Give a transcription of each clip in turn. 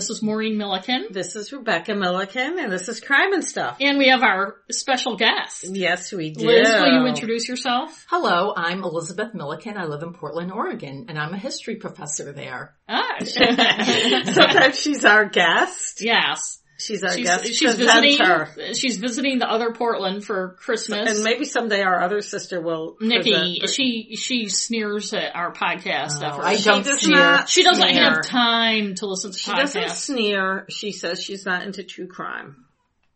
Hi, this is Maureen Milliken. This is Rebecca Milliken, and this is Crime and Stuff. And we have our special guest. Yes, we do. Liz, will you introduce yourself? Hello, I'm Elizabeth Milliken. I live in Portland, Oregon, and I'm a history professor there. Ah. Sometimes she's our guest. Yes. She's our She's, guest. she's 'cause visiting. She's visiting the other Portland for Christmas. And maybe someday our other sister will. Nikki, present. she she sneers at our podcast. Oh. I She don't does sneer. not she doesn't sneer. have time to listen to podcasts. She doesn't sneer. She says she's not into true crime.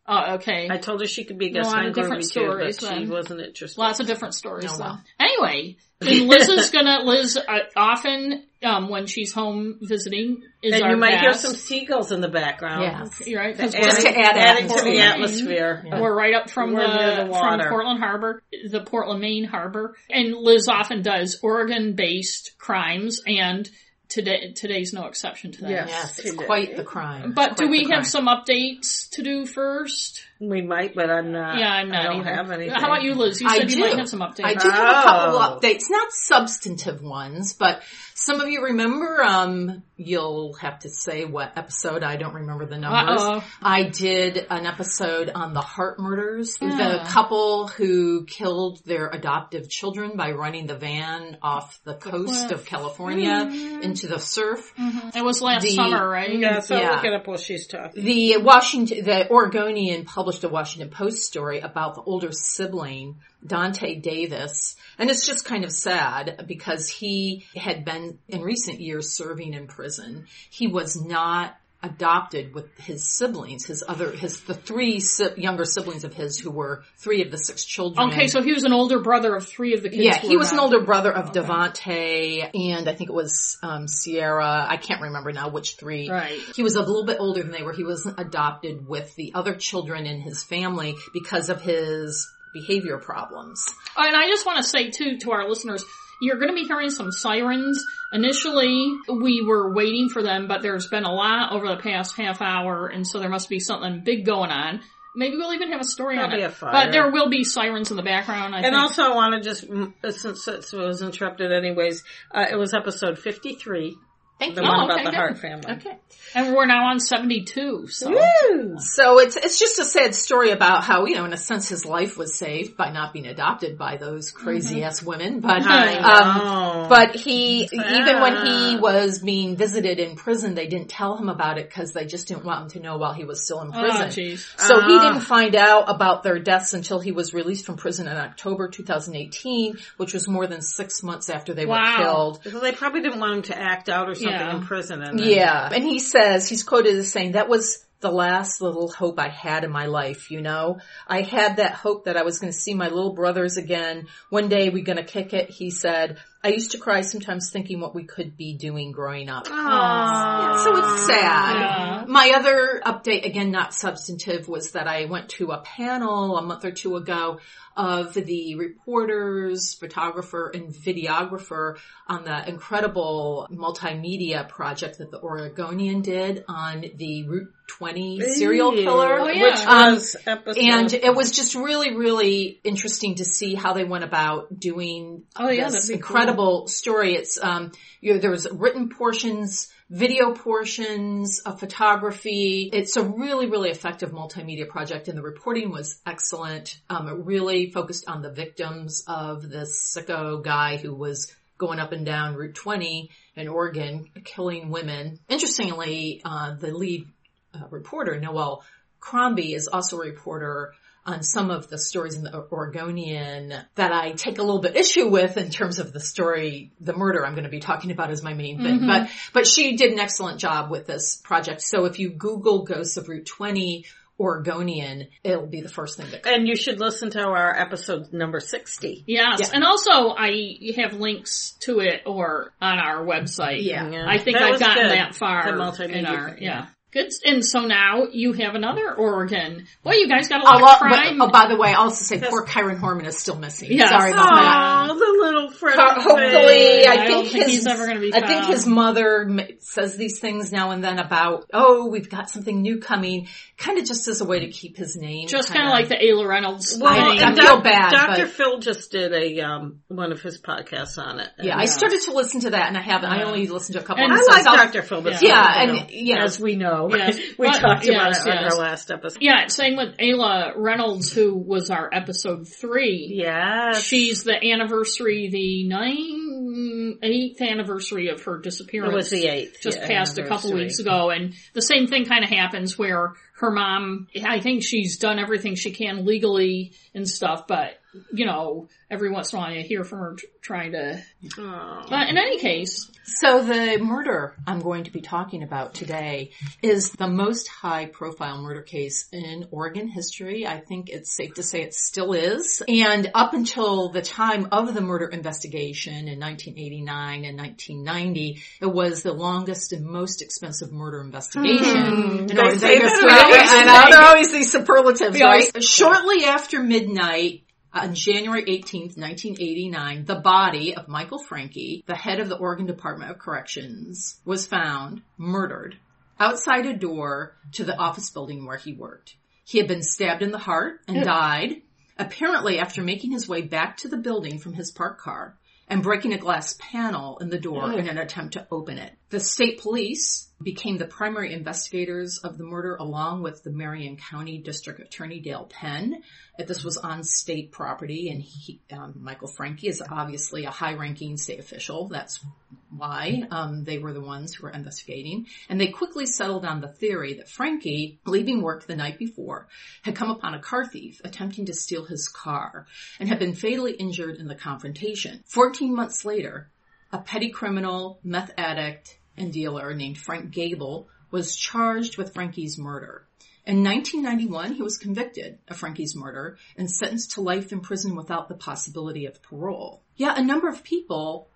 Oh, okay. I told her she could be a A guest lot on of different Groovy too, stories, but she wasn't interested. Lots of different stories Oh, though. well. Anyway, and Liz is gonna, Liz, uh, often, um, when she's home visiting, is and our you might hear some seagulls in the background. Yes. You're right, 'cause Adding, Just to add adding to atmosphere. the atmosphere. Yeah. We're right up from We're the, the from. Portland Harbor, the Portland, Maine Harbor. And Liz often does Oregon-based crimes, and today today's no exception to that. Yes. Yes, she it's did. quite the crime. But do we the have some updates to do first? We might, but I'm not. yeah, I'm not I don't either. have anything. How about you, Liz? You I said you do. might have some updates. I do have a couple Oh. of updates, not substantive ones, but some of you remember, um, you'll have to say what episode, I don't remember the numbers. Uh-oh. I did an episode on the Hart murders, Yeah. the hmm. couple who killed their adoptive children by running the van off the coast cliff. of California mm-hmm. into the surf. Mm-hmm. It was last The- summer, right? Yeah, so Yeah. look it up while she's talking. The Washington, the Oregonian published a Washington Post story about the older sibling, Dante Davis. And it's just kind of sad because he had been in recent years serving in prison. He was not adopted with his siblings, his other, his, the three si- younger siblings of his who were three of the six children. Okay, so he was an older brother of three of the kids. Yeah, he was an older brother of Devonte, and I think it was um, Sierra. I can't remember now which three. Right. He was a little bit older than they were. He wasn't adopted with the other children in his family because of his behavior problems. And I just want to say too to our listeners, you're going to be hearing some sirens. Initially, we were waiting for them, but there's been a lot over the past half hour, and so there must be something big going on. Maybe we'll even have a story Probably on it. But there will be sirens in the background. I And think. also, I want to just, since it was interrupted anyways, uh, it was episode 53, Thank the you. one Oh, about okay, the good. Hart family. Okay. and we're now on 72. So Woo! So it's it's just a sad story about how you know in a sense his life was saved by not being adopted by those crazy ass women, but um. But he, even when he was being visited in prison, they didn't tell him about it because they just didn't want him to know while he was still in Oh, prison. jeez. so he Ah. didn't find out about their deaths until he was released from prison in October 2018, which was more than six months after they Wow. were killed. So they probably didn't want him to act out or something Yeah. in prison. And then- Yeah. And he says, he's quoted as saying, that was the last little hope I had in my life, you know? I had that hope that I was going to see my little brothers again. One day we're going to kick it. He said, I used to cry sometimes thinking what we could be doing growing up. Aww. So it's sad. Yeah. My other update, again, not substantive, was that I went to a panel a month or two ago of the reporters, photographer, and videographer on the incredible multimedia project that the Oregonian did on the Route 20 serial killer. Oh, yeah. Which Um, was episode. And it was just really, really interesting to see how they went about doing Oh, yeah, this that'd be incredible story. It's um, you know, there was written portions, video portions, a photography. It's a really, really effective multimedia project, and the reporting was excellent. Um, it really focused on the victims of this sicko guy who was going up and down Route 20 in Oregon, killing women. Interestingly, uh, the lead uh, reporter, Noelle Crombie, is also a reporter on some of the stories in the Oregonian that I take a little bit issue with in terms of the story, the murder I'm going to be talking about is my main thing. Mm-hmm. But, but she did an excellent job with this project. So if you Google Ghosts of Route 20 Oregonian, it'll be the first thing that comes. and you should listen to our episode number 60. Yes, Yeah. and also I have links to it or on our website. Yeah. Yeah. I think That I've gotten good. that far The multimedia in our thing, yeah. Good. And so now you have another Oregon. Well, you guys got a lot A of lot, crime. but, oh, by the way, I also say poor Kyron Horman is still missing. Yes. Sorry about that. Oh, the little friend. Ho- Hopefully I, I think think his, he's ever gonna be I think his mother says these things now and then about, oh, we've got something new coming, kind of just as a way to keep his name. Just kind of like the Ayla Reynolds Well, I- I feel bad, Dr. but- Phil just did a um, one of his podcasts on it. Yeah, I started to listen to that and I haven't. I only listened to a couple And I like Dr. Phil, but Yeah. some Yeah, and, you know, as we know, Yes. we But- talked about yes, it on yes. our last episode. yeah, same with Ayla Reynolds, who was our episode three. Yes. She's the anniversary, the nine, eighth anniversary of her disappearance. it was the eighth. just yeah, passed a couple weeks ago and the same thing kind of happens where her mom I think she's done everything she can legally and stuff but you know every once in a while you hear from her trying to but in any case So the murder I'm going to be talking about today is the most high profile murder case in Oregon history. I think it's safe to say it still is. And up until the time of the murder investigation in 1989 and 1990, it was the longest and most expensive murder investigation. in Oregon say history. always, I know, there are always these superlatives, right? Shortly after midnight, on January 18th, 1989, the body of Michael Francke, the head of the Oregon Department of Corrections, was found murdered outside a door to the office building where he worked. He had been stabbed in the heart and died, apparently after making his way back to the building from his parked car and breaking a glass panel in the door in an attempt to open it. The state police became the primary investigators of the murder along with the Marion County District Attorney Dale Penn. This was on state property and he, um, Michael Francke is obviously a high ranking state official. That's why um, they were the ones who were investigating. And they quickly settled on the theory that Francke, leaving work the night before, had come upon a car thief attempting to steal his car and had been fatally injured in the confrontation. Fourteen months later, a petty criminal, meth addict, and dealer named Frank Gable was charged with Francke's murder. In 1991, he was convicted of Francke's murder and sentenced to life in prison without the possibility of parole. Yet a number of people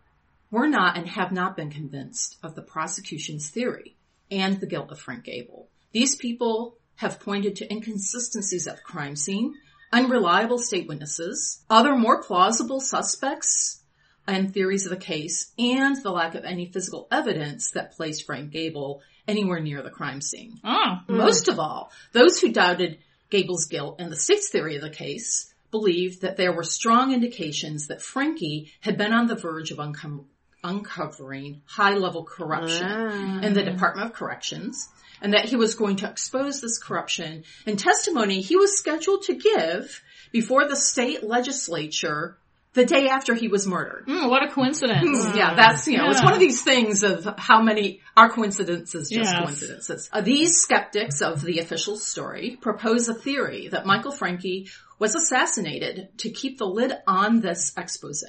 were not and have not been convinced of the prosecution's theory and the guilt of Frank Gable. These people have pointed to inconsistencies at the crime scene, unreliable state witnesses, other more plausible suspects and theories of the case, and the lack of any physical evidence that placed Frank Gable anywhere near the crime scene. oh Most of all, those who doubted Gable's guilt and the state's theory of the case believed that there were strong indications that Francke had been on the verge of uncom- uncovering high-level corruption Ah. in the Department of Corrections and that he was going to expose this corruption in testimony he was scheduled to give before the state legislature the day after he was murdered. Mm, what a coincidence Yeah, that's, you know, it's one of these things of how many are coincidences just Yes. coincidences. Uh, these skeptics of the official story propose a theory that Michael Francke was assassinated to keep the lid on this expose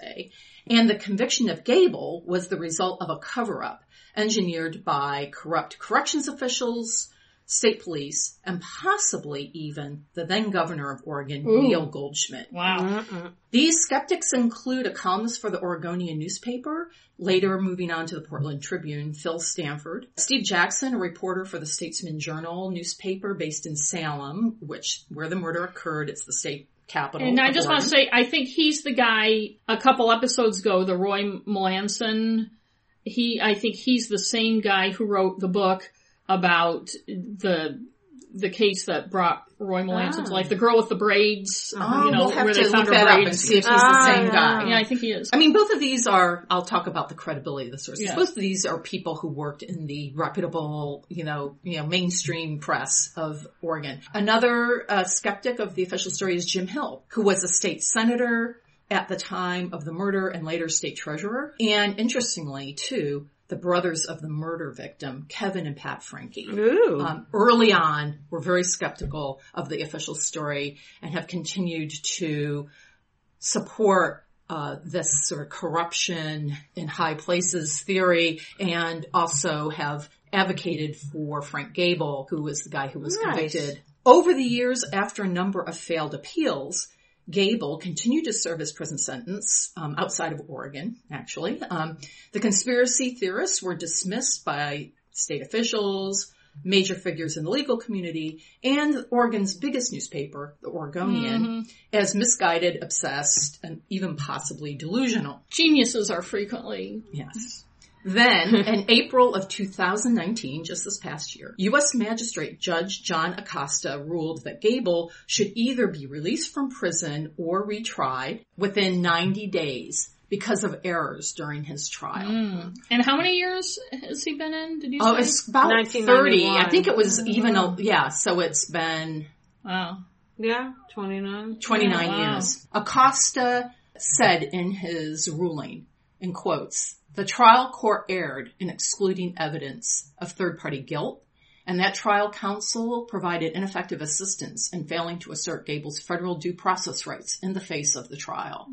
and the conviction of Gable was the result of a cover-up engineered by corrupt corrections officials, state police, and possibly even the then governor of Oregon, Neil Goldschmidt. wow Mm-mm. These skeptics include a columnist for the Oregonian newspaper, later moving on to the Portland Tribune, Phil Stanford. Steve Jackson, a reporter for the Statesman Journal newspaper based in Salem, which where the murder occurred. It's the state capital. and I of just want to say, I think he's the guy a couple episodes ago, the Roy Melanson. He, I think he's the same guy who wrote the book about the, the case that brought Roy Melanson to Ah. life. The girl with the braids, Oh, you know, we'll have where to they found look her that up and see if he's the Ah, same guy. yeah, I think he is. I mean, both of these are, I'll talk about the credibility of the sources. Yes. Both of these are people who worked in the reputable, you know, you know, mainstream press of Oregon. Another uh, skeptic of the official story is Jim Hill, who was a state senator at the time of the murder and later state treasurer. And interestingly, too, the brothers of the murder victim, Kevin and Pat Francke. Ooh. um, early on were very skeptical of the official story and have continued to support uh, this sort of corruption in high places theory and also have advocated for Frank Gable, who was the guy who was Nice. convicted. Over the years, after a number of failed appeals, Gable continued to serve his prison sentence um, outside of Oregon, actually. Um, the conspiracy theorists were dismissed by state officials, major figures in the legal community, and Oregon's biggest newspaper, the Oregonian, as misguided, obsessed, and even possibly delusional. Geniuses are frequently Yes. Then, in April of 2019, just this past year, U.S. Magistrate Judge John Acosta ruled that Gable should either be released from prison or retried within 90 days because of errors during his trial. Hmm. And how many years has he been in? Did you Oh, say? it's about 30. I think it was even a, yeah, so it's been wow. Yeah, 29. 29 Wow. years. Acosta said in his ruling, in quotes, the trial court erred in excluding evidence of third party guilt and that trial counsel provided ineffective assistance in failing to assert Gable's federal due process rights in the face of the trial.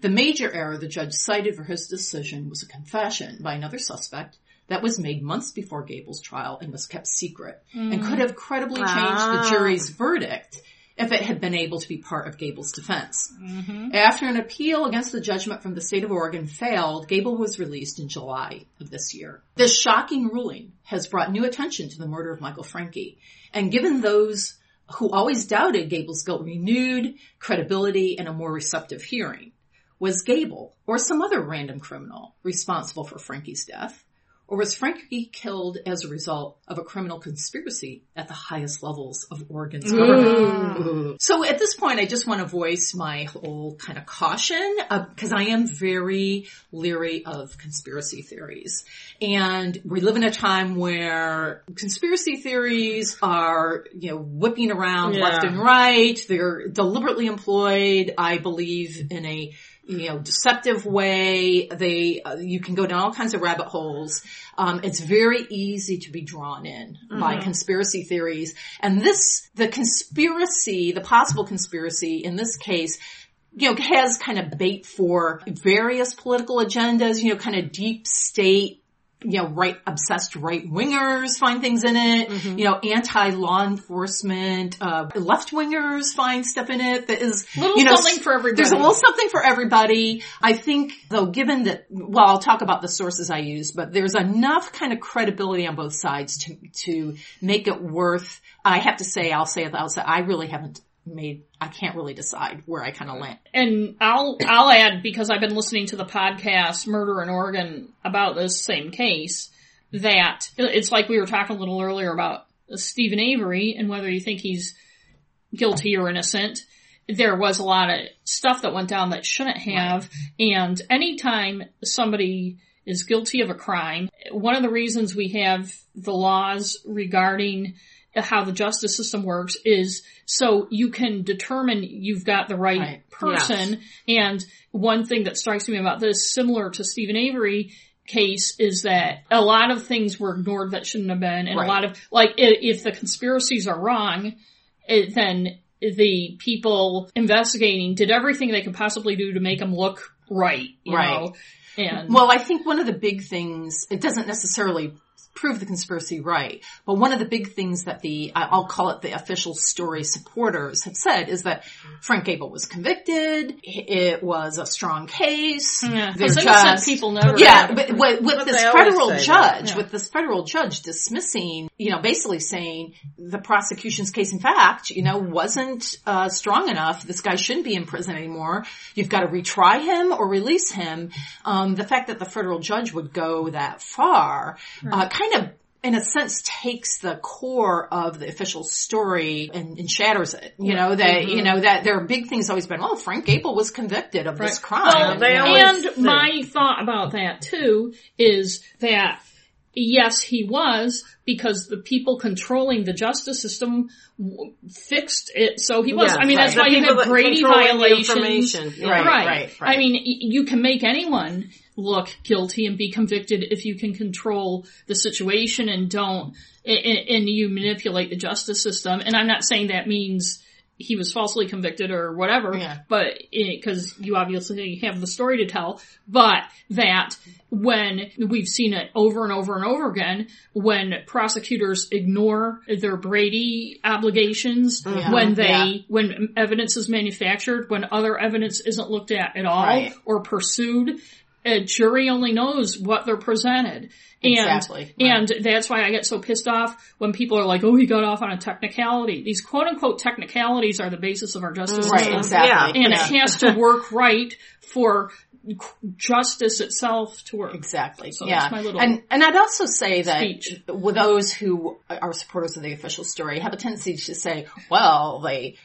The major error the judge cited for his decision was a confession by another suspect that was made months before Gable's trial and was kept secret and could have credibly changed the Ah. jury's verdict if it had been able to be part of Gable's defense. Mm-hmm. After an appeal against the judgment from the state of Oregon failed, Gable was released in July of this year. This shocking ruling has brought new attention to the murder of Michael Francke, and given those who always doubted Gable's guilt renewed credibility and a more receptive hearing. Was Gable or some other random criminal responsible for Francke's death? Or was Francke killed as a result of a criminal conspiracy at the highest levels of Oregon's mm. government? So at this point, I just want to voice my whole kind of caution uh, because I am very leery of conspiracy theories. And we live in a time where conspiracy theories are, you know, whipping around Yeah. left and right. They're deliberately employed, I believe, in a you know, deceptive way. They, uh, you can go down all kinds of rabbit holes. Um, it's very easy to be drawn in by conspiracy theories. And this, the conspiracy, the possible conspiracy in this case, you know, has kind of bait for various political agendas, you know, kind of deep state you know, right, obsessed right wingers find things in it. You know, anti-law enforcement, uh, left wingers find stuff in it that is, Little you know, something for everybody. There's a little something for everybody. I think though, given that, well, I'll talk about the sources I use, but there's enough kind of credibility on both sides to, to make it worth, I have to say, I'll say at the outset, I really haven't made, I can't really decide where I kind of land. And I'll I'll add because I've been listening to the podcast Murder in Oregon about this same case that it's like we were talking a little earlier about Steven Avery and whether you think he's guilty or innocent. There was a lot of stuff that went down that shouldn't have. And anytime somebody is guilty of a crime, one of the reasons we have the laws regarding Uh, how the justice system works is so you can determine you've got the right, Right. person. And one thing that strikes me about this, similar to Steven Avery case, is that a lot of things were ignored that shouldn't have been, and Right. a lot of like if the conspiracies are wrong, it, then the people investigating did everything they could possibly do to make them look right, you Right. know. And Well, I think one of the big things, it doesn't necessarily prove the conspiracy right, but one of the big things that the, I'll call it the official story supporters have said is that Frank Gable was convicted, it was a strong case, yeah, they're because innocent just- people never. yeah, but with, with But this federal judge, Yeah. with this federal judge dismissing, you know, basically saying the prosecution's case, in fact, you know, wasn't uh, strong enough. This guy shouldn't be in prison anymore. You've got to retry him or release him. Um, the fact that the federal judge would go that far, uh, kind of. In a sense, takes the core of the official story and, and shatters it. You know that you mm-hmm. know that there are big things always been. Oh, Frank Gable was convicted of this crime. Well, they you and my thought about that too is that yes, he was because the people controlling the justice system w- fixed it, so he was. Yeah, I mean, that's right. why The you people have that Brady violations. Right, right. right, right. I mean, you can make anyone look guilty and be convicted if you can control the situation and don't, and, and you manipulate the justice system. And I'm not saying that means he was falsely convicted or whatever, Yeah. but because you obviously have the story to tell, but that when we've seen it over and over and over again, when prosecutors ignore their Brady obligations, Yeah. when they, Yeah. when evidence is manufactured, when other evidence isn't looked at at all Right. or pursued, a jury only knows what they're presented. And, Exactly, right. and that's why I get so pissed off when people are like, oh, he got off on a technicality. These quote unquote technicalities are the basis of our justice Right, system. exactly. And Yeah. it has to work right for justice itself to work. Exactly. So yeah. that's my little and and I'd also say that speech. with those who are supporters of the official story have a tendency to say, well, they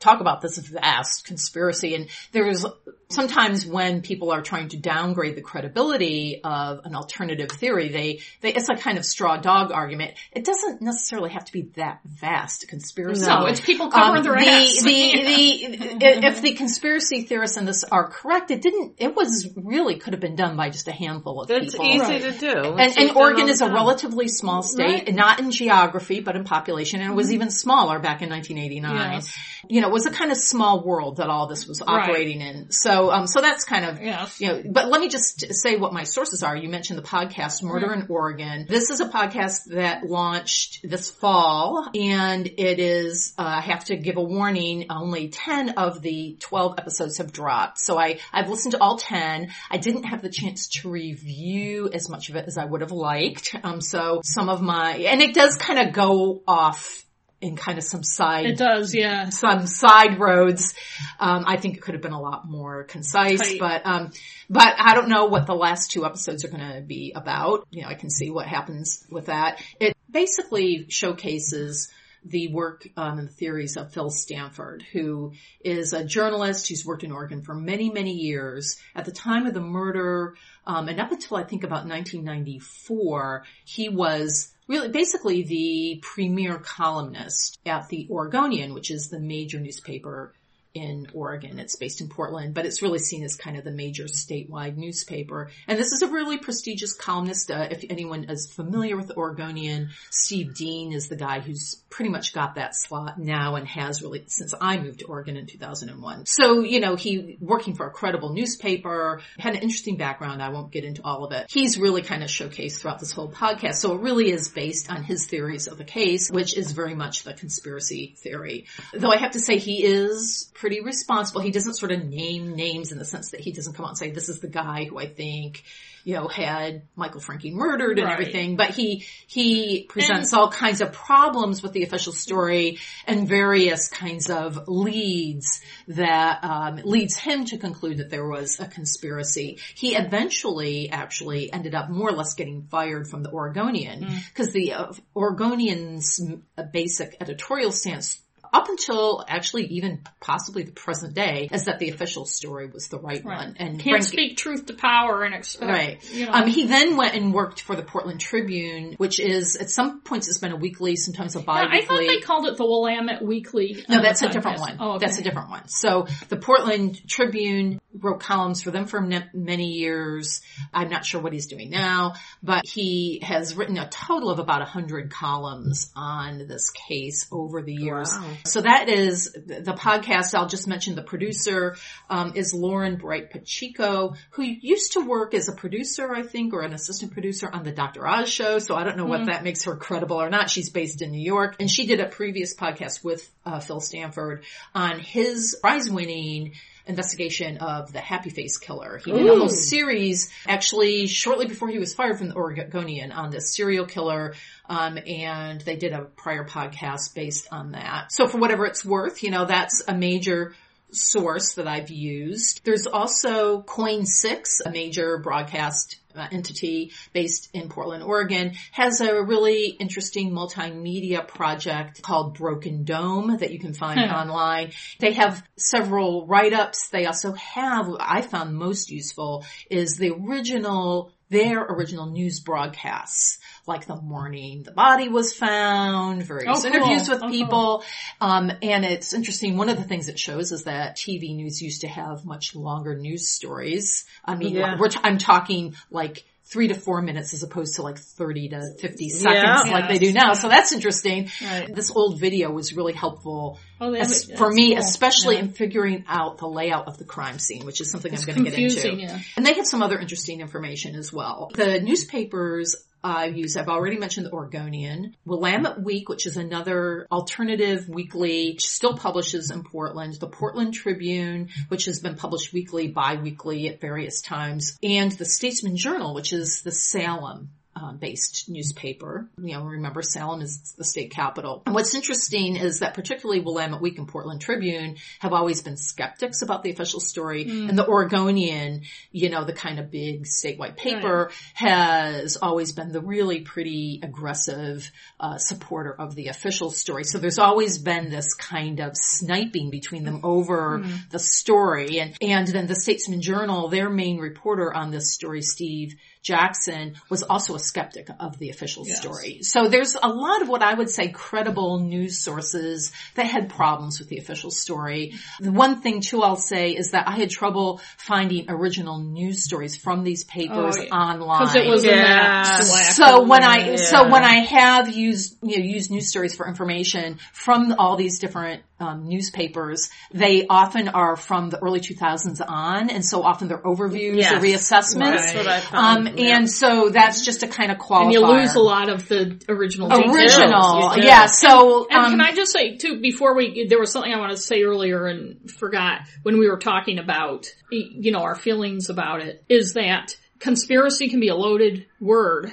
talk about this vast conspiracy and there's sometimes when people are trying to downgrade the credibility of an alternative theory, they, they, it's a kind of straw dog argument. It doesn't necessarily have to be that vast a conspiracy. No, it's people covering Um, their the, ass. the, the, if the conspiracy theorists in this are correct, it didn't, it was really could have been done by just a handful of It's people. easy Right. to do. And, It's and done Oregon is a relatively small state, Right. not in geography, but in population, and it was even smaller back in 1989. Yes. You know, it was a kind of small world that all this was operating in. So, um, so that's kind of, Yes. you know, but let me just say what my sources are. You mentioned the podcast Murder in Oregon. This is a podcast that launched this fall, and it is, uh, I have to give a warning, only 10 of the 12 episodes have dropped. So I, I've listened to all 10. I didn't have the chance to review as much of it as I would have liked. Um, so some of my, and it does kind of go off in kind of some side It does, yeah. some side roads. Um, I think it could have been a lot more concise, Tight. but, um, but I don't know what the last two episodes are going to be about. You know, I can see what happens with that. It basically showcases the work um, and the theories of Phil Stanford, who is a journalist who's worked in Oregon for many, many years. At the time of the murder, um, and up until I think about 1994, he was really basically the premier columnist at the Oregonian, which is the major newspaper in Oregon. It's based in Portland, but it's really seen as kind of the major statewide newspaper. And this is a really prestigious columnist. Uh, if anyone is familiar with the Oregonian, Steve Duin is the guy who's pretty much got that slot now and has really since I moved to Oregon in 2001. So, you know, he working for a credible newspaper, had an interesting background. I won't get into all of it. He's really kind of showcased throughout this whole podcast. So it really is based on his theories of the case, which is very much the conspiracy theory. Though I have to say he is pretty responsible. He doesn't sort of name names in the sense that he doesn't come out and say, this is the guy who I think, you know, had Michael Francke murdered and Right. everything, but he, he presents all kinds of problems with the official story and various kinds of leads that, um, leads him to conclude that there was a conspiracy. He eventually actually ended up more or less getting fired from the Oregonian because the uh, Oregonian's uh, basic editorial stance up until actually even possibly the present day is that the official story was the right, one. And Can't Frank- speak truth to power and expect, Right. you know. Um, he then went and worked for the Portland Tribune, which is at some points it's been a weekly, sometimes a bi-weekly. I thought they called it the Willamette Weekly. No, uh, that's a different one. Oh, okay. That's a different one. So the Portland Tribune wrote columns for them for ne- many years. I'm not sure what he's doing now, but he has written a total of about a hundred columns on this case over the years. Wow. So that is the podcast. I'll just mention the producer um, is Lauren Bright Pacheco, who used to work as a producer, I think, or an assistant producer on the Dr. Oz show. So I don't know what that makes her credible or not. She's based in New York, and she did a previous podcast with uh, Phil Stanford on his prize-winning investigation of the Happy Face Killer. He did a whole series actually shortly before he was fired from the Oregonian on this serial killer. Um, and they did a prior podcast based on that. So for whatever it's worth, you know, that's a major source that I've used. There's also KOIN 6, a major broadcast uh, entity based in Portland, Oregon, has a really interesting multimedia project called Broken Dome that you can find Hmm. online. They have several write-ups. They also have, I found most useful, is the original their original news broadcasts, like the morning the body was found, various Oh, cool. interviews with Oh, cool. people, um, and it's interesting. One of the things it shows is that TV news used to have much longer news stories. I mean, Yeah. we're t- I'm talking like three to four minutes as opposed to like 30 to 50 seconds Yeah. like they do now. So that's interesting. Right. This old video was really helpful Oh, as- for me, cool. especially Yeah. in figuring out the layout of the crime scene, which is something I'm going to get into. yeah. And they have some other interesting information as well. The newspapers I've used, I've already mentioned the Oregonian, Willamette Week, which is another alternative weekly, still publishes in Portland, the Portland Tribune, which has been published weekly, bi-weekly at various times, and the Statesman Journal, which is the Salem um, based newspaper. You know, remember Salem is the state capital. And what's interesting is that particularly Willamette Week and Portland Tribune have always been skeptics about the official story. And the Oregonian, you know, the kind of big statewide paper has always been the really pretty aggressive uh, supporter of the official story. So there's always been this kind of sniping between them over the story. And, and then the Statesman Journal, their main reporter on this story, Steve Jackson was also a skeptic of the official Yes. story. So there's a lot of what I would say credible news sources that had problems with the official story. The one thing too I'll say is that I had trouble finding original news stories from these papers Oh, yeah. online. Because it was Yeah. slack So when I Yeah. so when I have used you know used news stories for information from all these different um, newspapers, they often are from the early 2000s on, and so often they're overviews Yes. or reassessments. I found. Um, and so that's just a kind of qualifier. and you lose a lot of the original. Original, yeah. So And um, can I just say too, before we, there was something I wanted to say earlier and forgot when we were talking about, you know, our feelings about it, is that conspiracy can be a loaded word.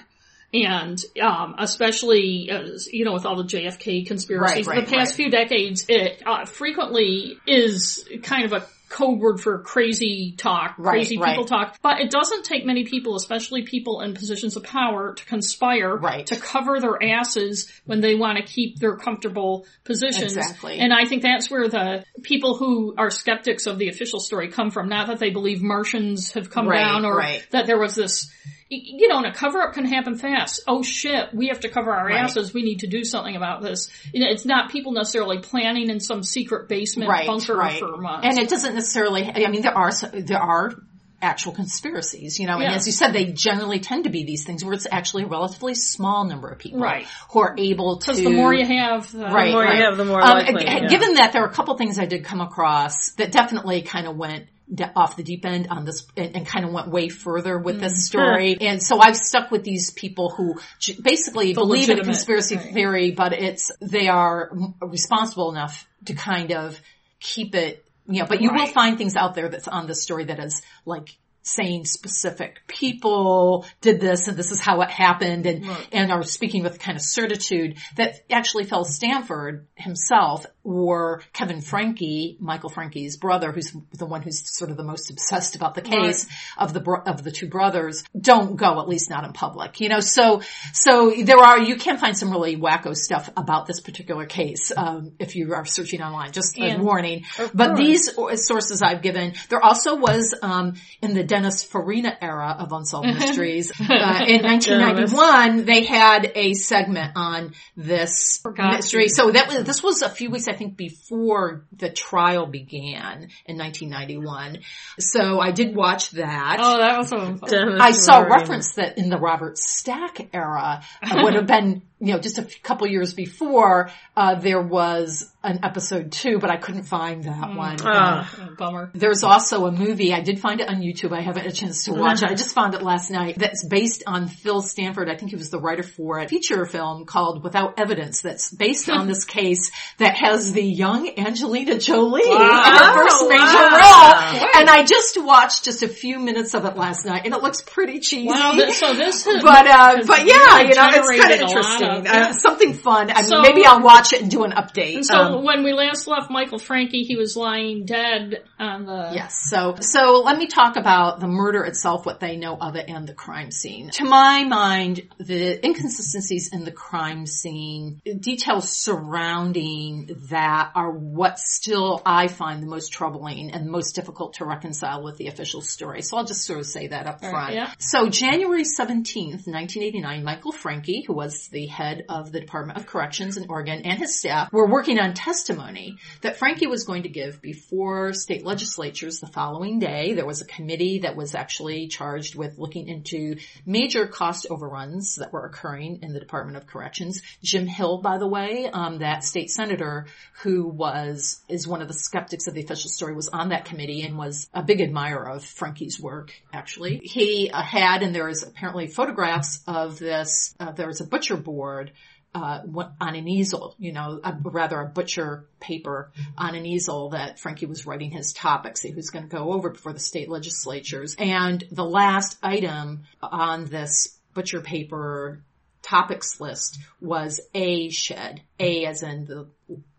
And, um, especially, as, you know, with all the JFK conspiracies, Right, right, the past right. few decades, it uh, frequently is kind of a code word for crazy talk, crazy people talk. But it doesn't take many people, especially people in positions of power, to conspire Right. to cover their asses when they want to keep their comfortable positions. Exactly. And I think that's where the people who are skeptics of the official story come from. Not that they believe Martians have come down or that there was this, you know, and a cover up can happen fast. Oh shit, we have to cover our Right. asses. We need to do something about this. You know, it's not people necessarily planning in some secret basement right, bunker right. for months. And it doesn't necessarily. I mean, there are there are actual conspiracies, you know, and Yeah. as you said, they generally tend to be these things where it's actually a relatively small number of people Right. who are able to. because the more you have, the Right, more you have, the more Um, likely, g- yeah. Given that there are a couple things I did come across that definitely kind of went de- off the deep end on this and, and kind of went way further with Mm. this story. And so I've stuck with these people who j- basically believe in a conspiracy right. theory, but it's, they are responsible enough to kind of keep it, you know, but you will find things out there that's on this story that is like, saying specific people did this and this is how it happened and, and are speaking with kind of certitude that actually Phil Stanford himself or Kevin Francke, Michael Francke's brother, who's the one who's sort of the most obsessed about the case of the, bro- of the two brothers, don't go, at least not in public, you know, so, so there are, you can find some really wacko stuff about this particular case, um, if you are searching online, just a And- warning. But these sources I've given, there also was, um, in the Dennis Farina era of Unsolved Mysteries, uh, in 1991, they had a segment on this mystery. So that was, this was a few weeks, I think, before the trial began in 1991. So I did watch that. oh, that was so fun. I saw reference that in the Robert Stack era would have been, you know, just a couple years before, uh, there was an episode two, but I couldn't find that one. Ah. Oh, bummer. There's also a movie, I did find it on YouTube, I haven't had a chance to watch it, I just found it last night, that's based on Phil Stanford, I think he was the writer for it, feature film called Without Evidence that's based on this case that has the young Angelina Jolie in her first major wow. role. And I just watched just a few minutes of it last night and it looks pretty cheesy. Wow, th- so this has, but uh, but yeah, you know, it's kind of a lot interesting. of- uh, something fun. I mean, So- maybe I'll watch it and do an update. So Um, when we last left Michael Francke, he was lying dead on the. Yes. So, so let me talk about the murder itself, what they know of it, and the crime scene. To my mind, the inconsistencies in the crime scene, details surrounding that are what still I find the most troubling and most difficult to reconcile with the official story. So I'll just sort of say that up front. right, yeah. So January 17th, 1989, Michael Francke, who was the head head of the Department of Corrections in Oregon and his staff were working on testimony that Francke was going to give before state legislatures the following day. There was a committee that was actually charged with looking into major cost overruns that were occurring in the Department of Corrections. Jim Hill, by the way, um, that state senator who was is one of the skeptics of the official story, was on that committee and was a big admirer of Francke's work. Actually, he uh, had, and there is apparently photographs of this. Uh, there was a butcher board uh, on an easel, you know, a, rather a butcher paper on an easel that Francke was writing his topics that he was going to go over before the state legislatures. And the last item on this butcher paper topics list was a shed, A as in the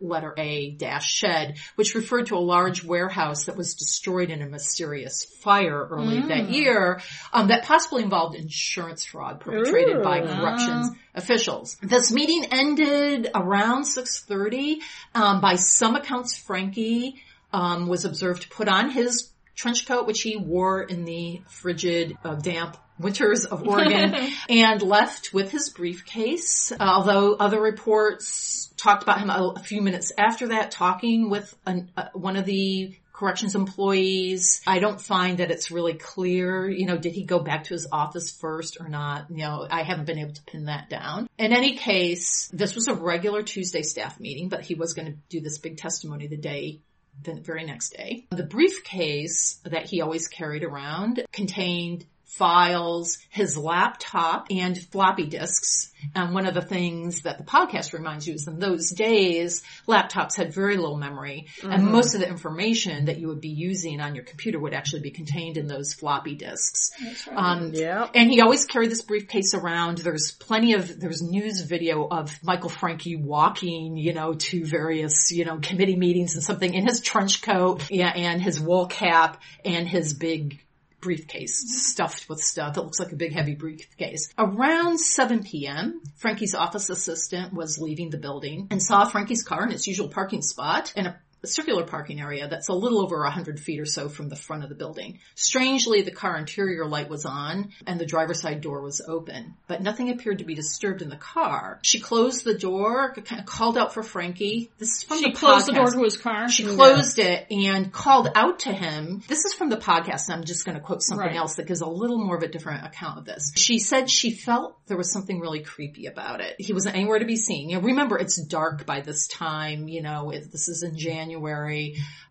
letter A dash shed, which referred to a large warehouse that was destroyed in a mysterious fire early mm. that year, um, that possibly involved insurance fraud perpetrated Ooh. by corrections officials. This meeting ended around 6.30. Um, by some accounts, Francke, um, was observed to put on his trench coat, which he wore in the frigid, uh, damp winters of Oregon and left with his briefcase. Uh, although other reports talked about him a, a, few minutes after that talking with an, uh, one of the corrections employees. I don't find that it's really clear, you know, did he go back to his office first or not? You know, I haven't been able to pin that down. In any case, this was a regular Tuesday staff meeting, but he was going to do this big testimony the day the very next day. The briefcase that he always carried around contained files, his laptop, and floppy disks. And one of the things that the podcast reminds you is in those days, laptops had very little memory, mm-hmm. and most of the information that you would be using on your computer would actually be contained in those floppy disks. Right. Um, yeah. And he always carried this briefcase around. There's plenty of there's news video of Michael Francke walking, you know, to various you know committee meetings and something in his trench coat, yeah, and his wool cap and his big briefcase stuffed with stuff. It looks like a big heavy briefcase. Around 7 p.m., Francke's office assistant was leaving the building and saw Francke's car in its usual parking spot and a a circular parking area that's a little over 100 feet or so from the front of the building. Strangely, the car interior light was on and the driver's side door was open, but nothing appeared to be disturbed in the car. She closed the door, kind of called out for Francke. This is from she the closed podcast. the door to his car. She closed yeah. it and called out to him. This is from the podcast, and I'm just going to quote something right. else that gives a little more of a different account of this. She said she felt there was something really creepy about it. He wasn't anywhere to be seen. You know, remember, it's dark by this time. You know, it, this is in January.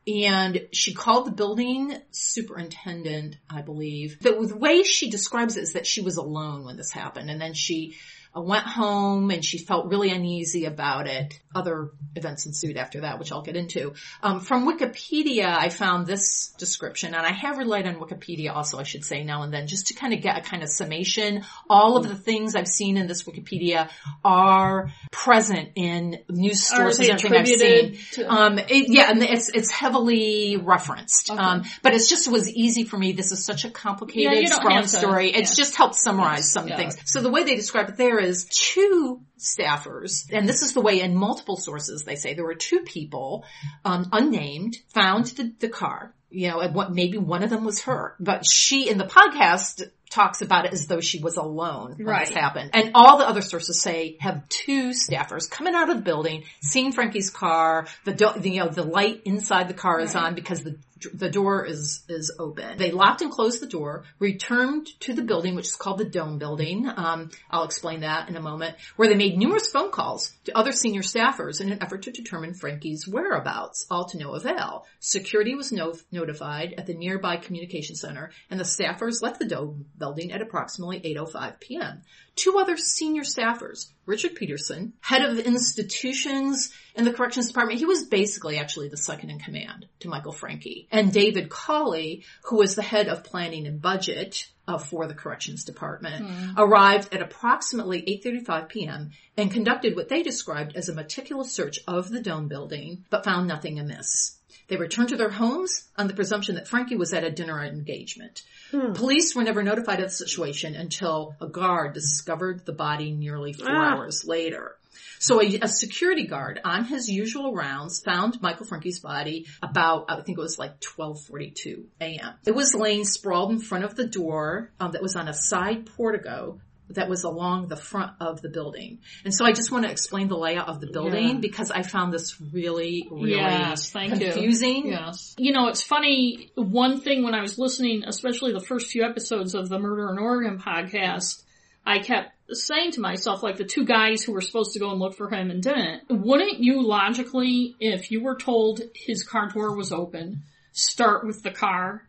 And she called the building superintendent, I believe. The, the way she describes it is that she was alone when this happened. And then she went home and she felt really uneasy about it. Other events ensued after that, which I'll get into. Um, from Wikipedia, I found this description, and I have relied on Wikipedia also, I should say, now and then, just to kind of get a kind of summation. All of the things I've seen in this Wikipedia are present in news sources. Everything I've seen. To- um, it, yeah, and it's it's heavily referenced. Okay. Um, but it's just it was easy for me. This is such a complicated, yeah, sprawling story. Yeah. It's just helped summarize some yeah. things. So the way they describe it there is two staffers, and this is the way in multiple sources they say there were two people, um, unnamed, found the, the car. You know, and what maybe one of them was her, but she in the podcast talks about it as though she was alone when right. this happened. And all the other sources say have two staffers coming out of the building, seeing Francke's car, the, do- the you know the light inside the car is on because the the door is is open. They locked and closed the door, returned to the building, which is called the Dome Building. Um, I'll explain that in a moment. Where they made numerous phone calls to other senior staffers in an effort to determine Francke's whereabouts, all to no avail. Security was no- notified at the nearby communication center, and the staffers left the Dome Building at approximately 8:05 p.m two other senior staffers, Richard Peterson, head of institutions in the corrections department. He was basically actually the second in command to Michael Francke. And David Cawley, who was the head of planning and budget uh, for the corrections department, mm. arrived at approximately 8.35 p.m. and conducted what they described as a meticulous search of the dome building, but found nothing amiss. They returned to their homes on the presumption that Francke was at a dinner engagement. Hmm. Police were never notified of the situation until a guard discovered the body nearly four ah. hours later. So a, a, security guard on his usual rounds found Michael Francke's body about, I think it was like 1242 a.m. It was laying sprawled in front of the door um, that was on a side portico that was along the front of the building. And so I just want to explain the layout of the building Yeah. because I found this really, really Yes, thank you. confusing. Yes. You know, it's funny. One thing when I was listening, especially the first few episodes of the Murder in Oregon podcast, I kept saying to myself, like the two guys who were supposed to go and look for him and didn't, wouldn't you logically, if you were told his car door was open, start with the car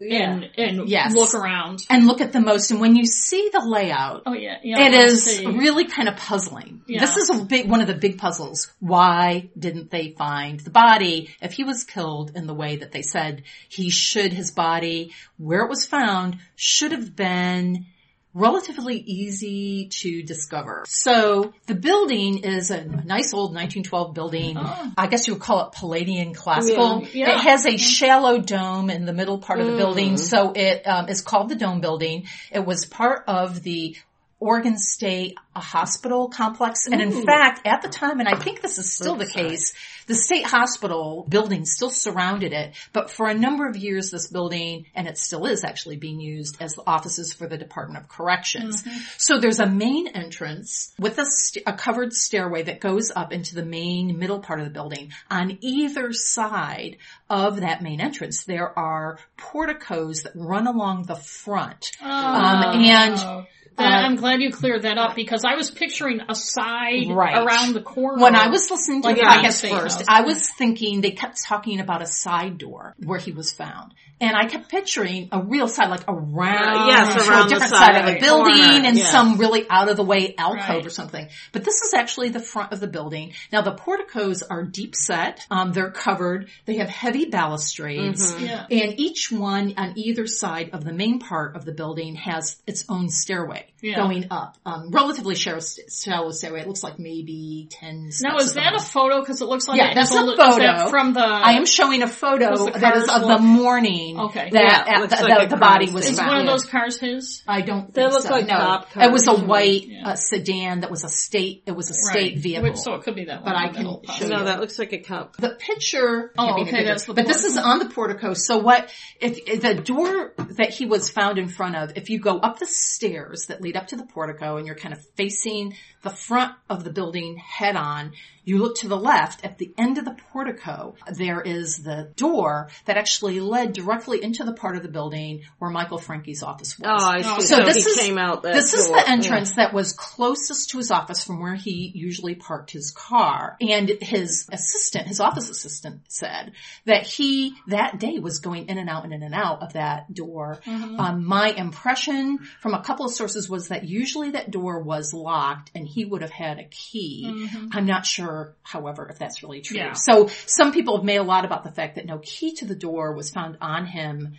and, and Yes. look around? And look at the most, and when you see the layout, Oh yeah, yeah. it see. really kind of puzzling. Yeah. This is a big, one of the big puzzles. Why didn't they find the body if he was killed in the way that they said he should? His body, where it was found, should have been relatively easy to discover. So the building is a nice old 1912 building. Oh. I guess you would call it Palladian classical. Yeah. Yeah. It has a shallow dome in the middle part of the Mm. building, so it um, is called the Dome Building. It was part of the Oregon State Hospital complex. And in Ooh. fact, at the time, and I think this is still the case, the state hospital building still surrounded it. But for a number of years, this building, and it still is actually being used as offices for the Department of Corrections. So there's a main entrance with a, st- a covered stairway that goes up into the main middle part of the building. On either side of that main entrance, there are porticos that run along the front. Um, and Oh. That- uh, I'm glad you cleared that up because I was picturing a side Right. around the corner. When I was listening to Like the podcast first, house. I was thinking they kept talking about a side door where he was found. And I kept picturing a real side, like around, Uh, yes, to around a the different side side, of of the the building corner, and yeah. some really out of the way alcove Right. or something. But this is actually the front of the building. Now the porticos are deep set. Um, they're covered. They have heavy balustrades. Mm-hmm. yeah. And each one on either side of the main part of the building has its own stairway day. Yeah. going up. Um, relatively shallow, shallow stairway. It looks like maybe 10 steps. Now is that a photo? Because it looks like Yeah, it- that's is a is that photo. from the. I am showing a photo that is of look- the morning Okay. that Yeah, at the, like the, the body was scene. Is found. one of those cars his? I don't They think look so. like no. cop It was a white Yeah. uh, sedan that was a state. It was a state Right. vehicle. Which, so it could be that one. But I can show possibly. you. No, that looks like a cup. The picture. Oh, can't be any okay, bigger, that's the But this is on the portico. So what? If, if the door that he was found in front of, if you go up the stairs that lead up to the portico, and you're kind of facing the front of the building head on, you look to the left. At the end of the portico, there is the door that actually led directly into the part of the building where Michael Francke's office was. Oh, I see. Oh, So, so this he is- came out that This is the entrance that was closest to his office from where he usually parked his car. And his assistant, his office assistant said that he that day was going in and out and in and out of that door. Mm-hmm. Um, my impression from a couple of sources was that usually that door was locked and he would have had a key. I'm not sure, however, if that's really true. Yeah. So some people have made a lot about the fact that no key to the door was found on him.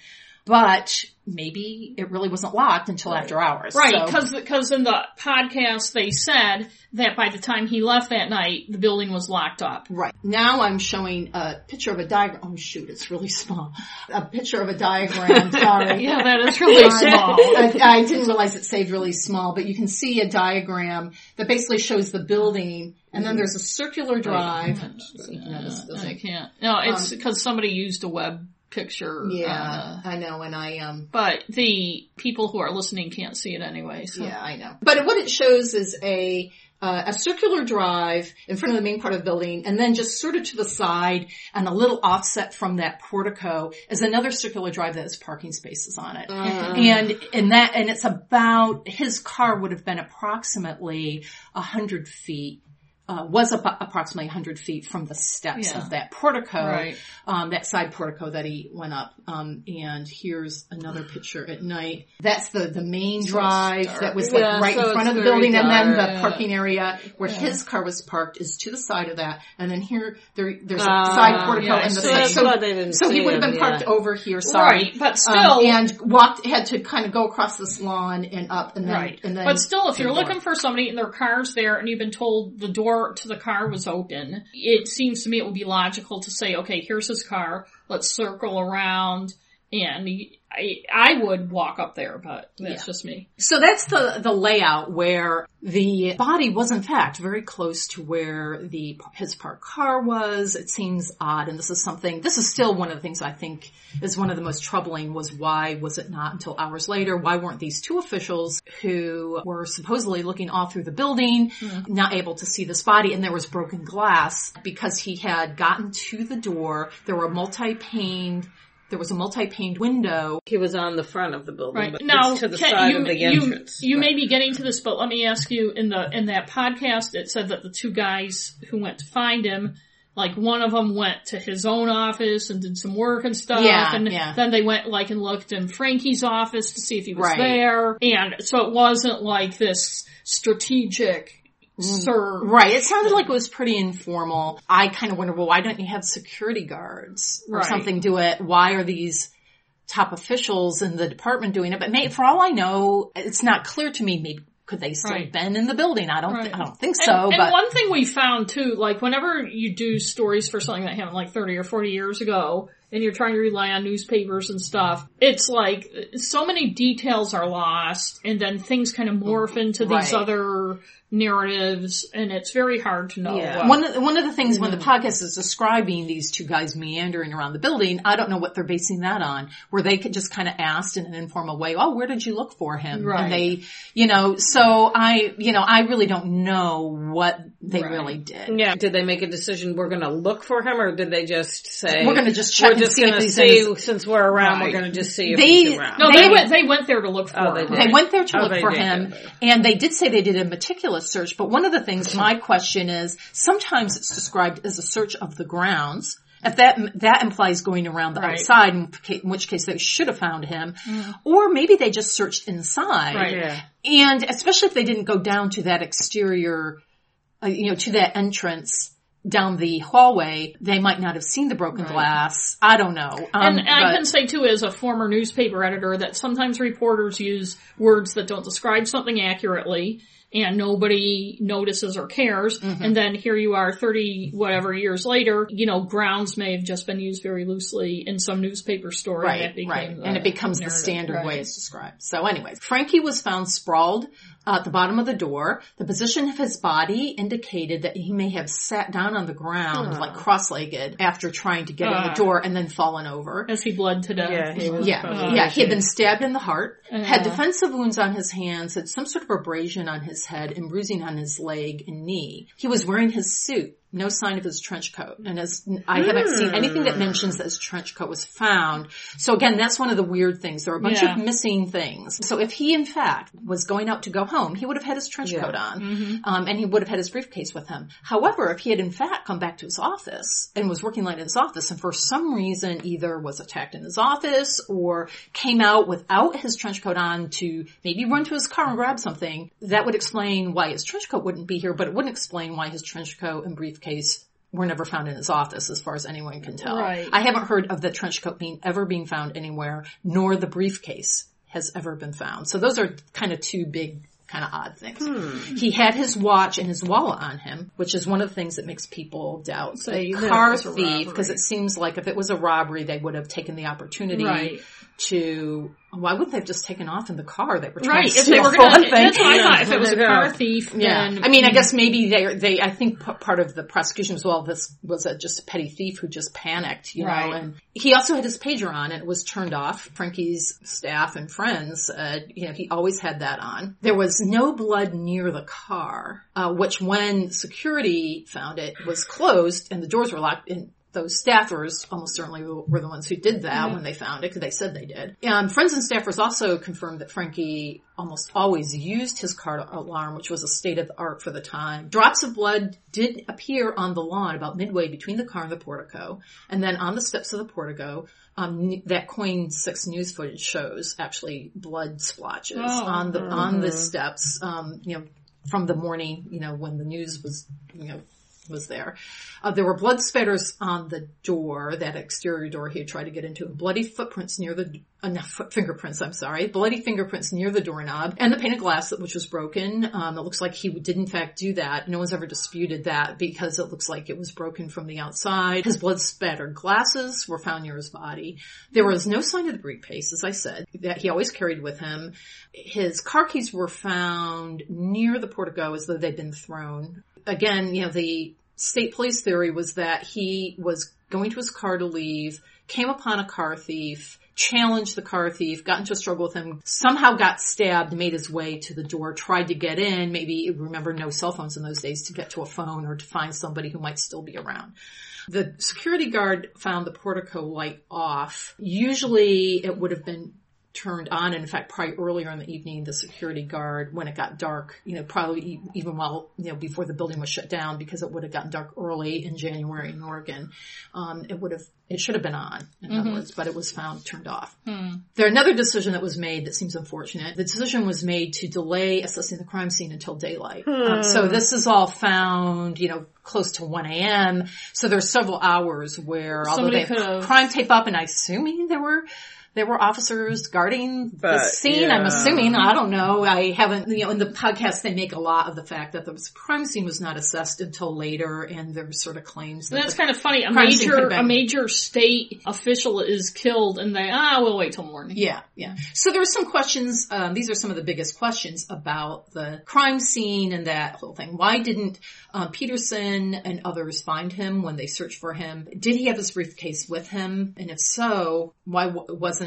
But maybe it really wasn't locked until after hours. Right, So- because in the podcast they said that by the time he left that night, the building was locked up. Right. Now I'm showing a picture of a diagram. Oh shoot, it's really small. A picture of a diagram. Sorry. Yeah, that is really small. I, I didn't realize it saved really small, but you can see a diagram that basically shows the building and then there's a circular drive. This I can't. No, it's um, because somebody used a web picture. Yeah, uh, I know, and I um but the people who are listening can't see it anyway. So. Yeah, I know. But what it shows is a uh, a circular drive in front of the main part of the building, and then just sort of to the side and a little offset from that portico is another circular drive that has parking spaces on it. And in that, and it's about his car would have been approximately a hundred feet. Uh, was ap- approximately 100 feet from the steps Yeah. of that portico, Right. um, that side portico that he went up. Um, and here's another picture at night. That's the, the main So drive dark. that was like Yeah, right so in front of the building very and then the dark. parking area where Yeah. his car was parked is to the side of that. And then here, there, there's a Ah, side portico and the so side. So, why they didn't so he would have been parked over here, sorry. Right, but Um, still, and walked, had to kind of go across this lawn and up and then, right. and then. but still, if you're looking for somebody and their car's there and you've been told the door to the car was open, it seems to me it would be logical to say, okay, here's his car. Let's circle around and I, I would walk up there, but that's Yeah. just me. So that's the, the layout where the body was in fact very close to where the, his parked car was. It seems odd and this is something, this is still one of the things I think is one of the most troubling was why was it not until hours later? Why weren't these two officials who were supposedly looking all through the building hmm. not able to see this body and there was broken glass because he had gotten to the door. There were multi-paned there was a multi-paned window He was on the front of the building, Right. but Now, to the Ken, side you, of the you, you Right. may be getting to this, but let me ask you, in the, in that podcast, it said that the two guys who went to find him, like one of them went to his own office and did some work and stuff, Yeah, and yeah. then they went like and looked in Francke's office to see if he was Right. there, and so it wasn't like this strategic Mm. sir. Right. It sounded like it was pretty informal. I kind of wonder, well, why don't you have security guards or Right. something do it? Why are these top officials in the department doing it? But may, for all I know, it's not clear to me. Maybe could they still Right. been in the building? I don't. Right. Th- I don't think so. and but one thing we found too, like whenever you do stories for something that happened like 30 or 40 years ago, and you're trying to rely on newspapers and stuff, it's like so many details are lost, and then things kind of morph into these Right. other narratives, and it's very hard to know. Yeah. what- One of, the- one of the things when the Mm-hmm. podcast is describing these two guys meandering around the building, I don't know what they're basing that on, where they could just kind of asked in an informal way, oh, where did you look for him? Right. And they, you know, so I, you know, I really don't know what they Right. really did. Yeah. Did they make a decision we're going to look for him or did they just say We're gonna just check we're just gonna he's see in since we're around Right. we're going to just see if They- he's around. no, they- they, went. They went there to look oh, for Oh, they him. did. They went there to Oh, look for him, and they did say they did a meticulous search. But one of the things, my question is, sometimes it's described as a search of the grounds. If that that implies going around the Right. outside, in, which case they should have found him, mm. or maybe they just searched inside. Right. Yeah. And especially if they didn't go down to that exterior, you know, to that entrance down the hallway, they might not have seen the broken Right. glass. I don't know. Um, And I but- can say too, as a former newspaper editor, that sometimes reporters use words that don't describe something accurately and nobody notices or cares. Mm-hmm. And then here you are 30 whatever years later, you know, grounds may have just been used very loosely in some newspaper story. and Right, it right. and it becomes the standard Right. way it's described. So anyways, Francke was found sprawled at the bottom of the door. The position of his body indicated that he may have sat down on the ground, like cross-legged, after trying to get in Ah. the door and then fallen over. As he bled to death. Yeah, he was Yeah, probably yeah, he had been stabbed in the heart, had defensive wounds on his hands, had some sort of abrasion on his head and bruising on his leg and knee. He was wearing his suit, no sign of his trench coat. And as I haven't seen anything that mentions that his trench coat was found. So again, that's one of the weird things. There are a bunch Yeah. of missing things. So if he in fact was going out to go home, he would have had his trench Yeah. coat on. Mm-hmm. Um, and he would have had his briefcase with him. However, if he had in fact come back to his office and was working late in his office and for some reason either was attacked in his office or came out without his trench coat on to maybe run to his car and grab something, that would explain why his trench coat wouldn't be here, but it wouldn't explain why his trench coat and briefcase were never found in his office as far as anyone can tell. Right. I haven't heard of the trench coat being ever being found anywhere, nor the briefcase has ever been found. So those are kind of two big kind of odd things. He had his watch and his wallet on him, which is one of the things that makes people doubt a that car thief because it seems like if it was a robbery, they would have taken the opportunity Right. to. Why wouldn't they have just taken off in the car? They were trying Right. to If they steal were gonna, one that's what I thought. If it was a car thief, Yeah, then I mean, I guess maybe they, they, I think part of the prosecution as well, this was a, just a petty thief who just panicked, you Right. know, and he also had his pager on and it was turned off. Francke's staff and friends, uh, you know, he always had that on. There was no blood near the car, uh, which when security found it was closed and the doors were locked and those staffers almost certainly were the ones who did that when they found it because they said they did. And friends and staffers also confirmed that Francke almost always used his car alarm, which was a state of the art for the time. Drops of blood did appear on the lawn about midway between the car and the portico, and then on the steps of the portico. Um, that KOIN 6 News footage shows actually blood splotches Oh. on the on the steps. Um, you know, from the morning, you know, when the news was, you know, was there. Uh, there were blood spatters on the door, that exterior door he had tried to get into, bloody footprints near the, uh, foot, fingerprints, I'm sorry, bloody fingerprints near the doorknob, and the pane of glass which was broken. Um, it looks like he did in fact do that. No one's ever disputed that because it looks like it was broken from the outside. His blood spattered glasses were found near his body. There was no sign of the briefcase, as I said, that he always carried with him. His car keys were found near the portico as though they'd been thrown. Again, you know, the state police theory was that he was going to his car to leave, came upon a car thief, challenged the car thief, got into a struggle with him, somehow got stabbed, made his way to the door, tried to get in, maybe remember no cell phones in those days to get to a phone or to find somebody who might still be around. The security guard found the portico light off. Usually it would have been turned on. And in fact, probably earlier in the evening, the security guard, when it got dark, you know, probably even while, you know, before the building was shut down, because it would have gotten dark early in January in Oregon, um, it would have, it should have been on, in mm-hmm. other words, but it was found turned off. Hmm. There another decision that was made that seems unfortunate. The decision was made to delay assessing the crime scene until daylight. Hmm. Um, so this is all found, you know, close to 1 a.m. So there's several hours where, Somebody although they have crime tape up and I assuming there were there were officers guarding but, the scene. Yeah. I'm assuming. I don't know. I haven't, you know, in the podcast they make a lot of the fact that the crime scene was not assessed until later and there were sort of claims that That's kind of funny. A major, a major state official is killed and they, ah, we'll wait till morning. Yeah, yeah. So there were some questions, um, these are some of the biggest questions about the crime scene and that whole thing. Why didn't um, Peterson and others find him when they searched for him? Did he have his briefcase with him? And if so, why w- wasn't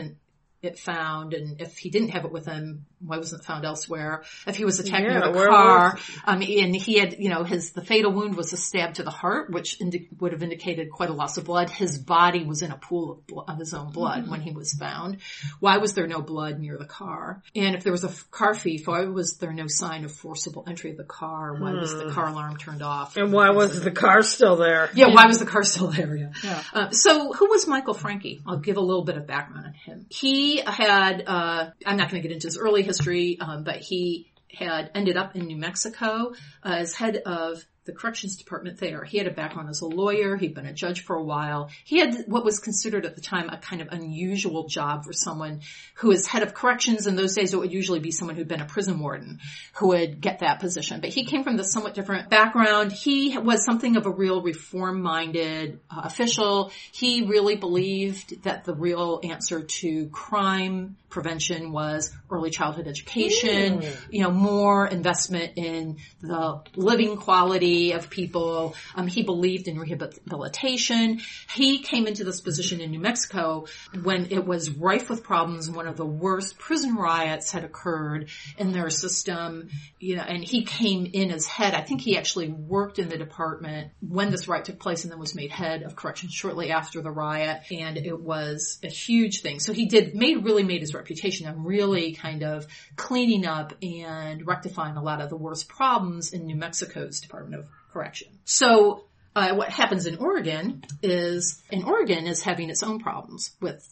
it found? And if he didn't have it with him, why wasn't it found elsewhere? If he was attacked yeah, near the car, um, and he had, you know, his, the fatal wound was a stab to the heart, which indi- would have indicated quite a loss of blood. His body was in a pool of, blo- of his own blood mm-hmm. when he was found. Why was there no blood near the car? And if there was a f- car thief, why was there no sign of forcible entry of the car? Why was the hmm. car alarm turned off? And why was the car still there? Yeah, why was the car still there? Yeah. yeah. Uh, so who was Michael Francke? I'll give a little bit of background on him. He had, uh, I'm not going to get into his early history, um, but he had ended up in New Mexico uh, as head of the corrections department there. He had a background as a lawyer. He'd been a judge for a while. He had what was considered at the time a kind of unusual job for someone who is head of corrections. In those days, it would usually be someone who'd been a prison warden who would get that position. But he came from this somewhat different background. He was something of a real reform-minded uh, official. He really believed that the real answer to crime prevention was early childhood education, mm. you know, more investment in the living quality of people. Um, he believed in rehabilitation. He came into this position in New Mexico when it was rife with problems. One of the worst prison riots had occurred in their system, you know, and he came in as head. I think he actually worked in the department when this riot took place and then was made head of corrections shortly after the riot. And it was a huge thing. So he did, made, really made his reputation of really kind of cleaning up and rectifying a lot of the worst problems in New Mexico's Department of Correction. So uh, what happens in Oregon is, in Oregon is having its own problems with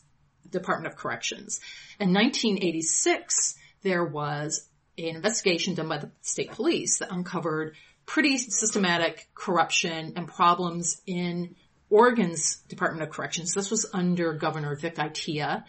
Department of Corrections. In 1986, there was an investigation done by the state police that uncovered pretty systematic corruption and problems in Oregon's Department of Corrections. This was under Governor Vic Atiyeh.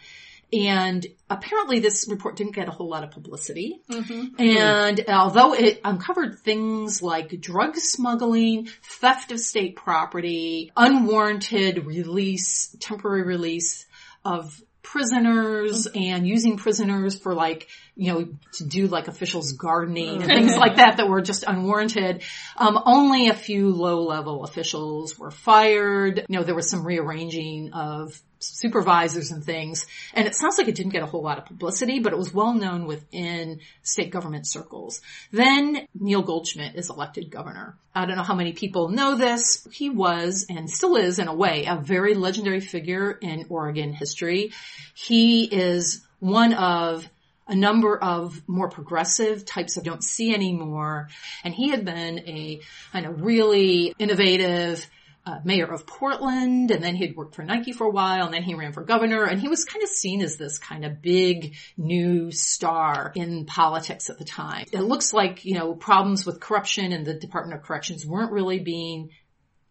And apparently this report didn't get a whole lot of publicity. Mm-hmm. And although it uncovered things like drug smuggling, theft of state property, unwarranted release, temporary release of prisoners mm-hmm. and using prisoners for like, you know, to do like officials gardening and things like that that were just unwarranted. Um, only a few low level officials were fired. You know, there was some rearranging of supervisors and things. And it sounds like it didn't get a whole lot of publicity, but it was well known within state government circles. Then Neil Goldschmidt is elected governor. I don't know how many people know this. He was and still is in a way a very legendary figure in Oregon history. He is one of a number of more progressive types of don't see anymore. And he had been a kind of really innovative, uh, mayor of Portland, and then he had worked for Nike for a while, and then he ran for governor, and he was kind of seen as this kind of big new star in politics at the time. It looks like, you know, problems with corruption and the Department of Corrections weren't really being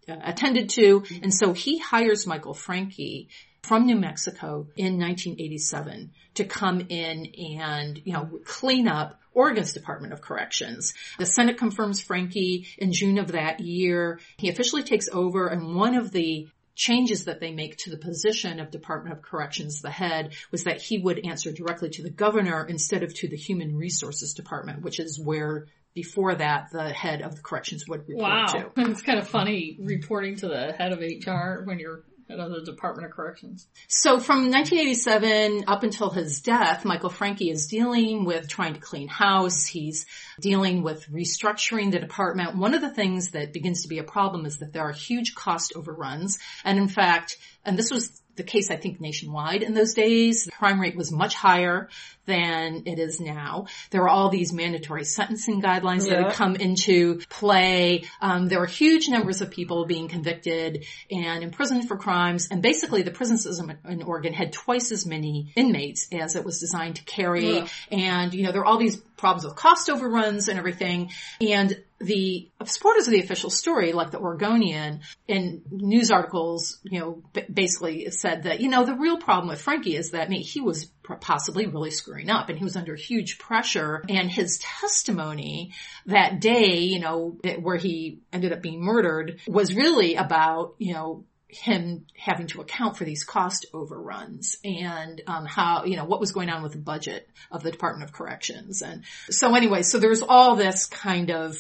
uh, attended to. And so he hires Michael Francke from New Mexico in 1987 to come in and, you know, clean up Oregon's Department of Corrections. The Senate confirms Francke in June of that year. He officially takes over and one of the changes that they make to the position of Department of Corrections, the head, was that he would answer directly to the governor instead of to the Human Resources Department, which is where before that the head of the corrections would report Wow. to. It's kind of funny reporting to the head of HR when you're of Department of Corrections. So from 1987 up until his death, Michael Francke is dealing with trying to clean house. He's dealing with restructuring the department. One of the things that begins to be a problem is that there are huge cost overruns. And in fact, and this was the case, I think, nationwide in those days. The crime rate was much higher than it is now. There were all these mandatory sentencing guidelines that Yeah. had come into play. Um, there were huge numbers of people being convicted and imprisoned for crimes. And basically, the prison system in Oregon had twice as many inmates as it was designed to carry. Yeah. And, you know, there are all these problems with cost overruns and everything. And the supporters of the official story, like the Oregonian, in news articles, you know, basically said that, you know, the real problem with Francke is that I mean, he was possibly really screwing up and he was under huge pressure. And his testimony that day, you know, where he ended up being murdered was really about, you know, him having to account for these cost overruns and um, how you know what was going on with the budget of the Department of Corrections. And so anyway so there's all this kind of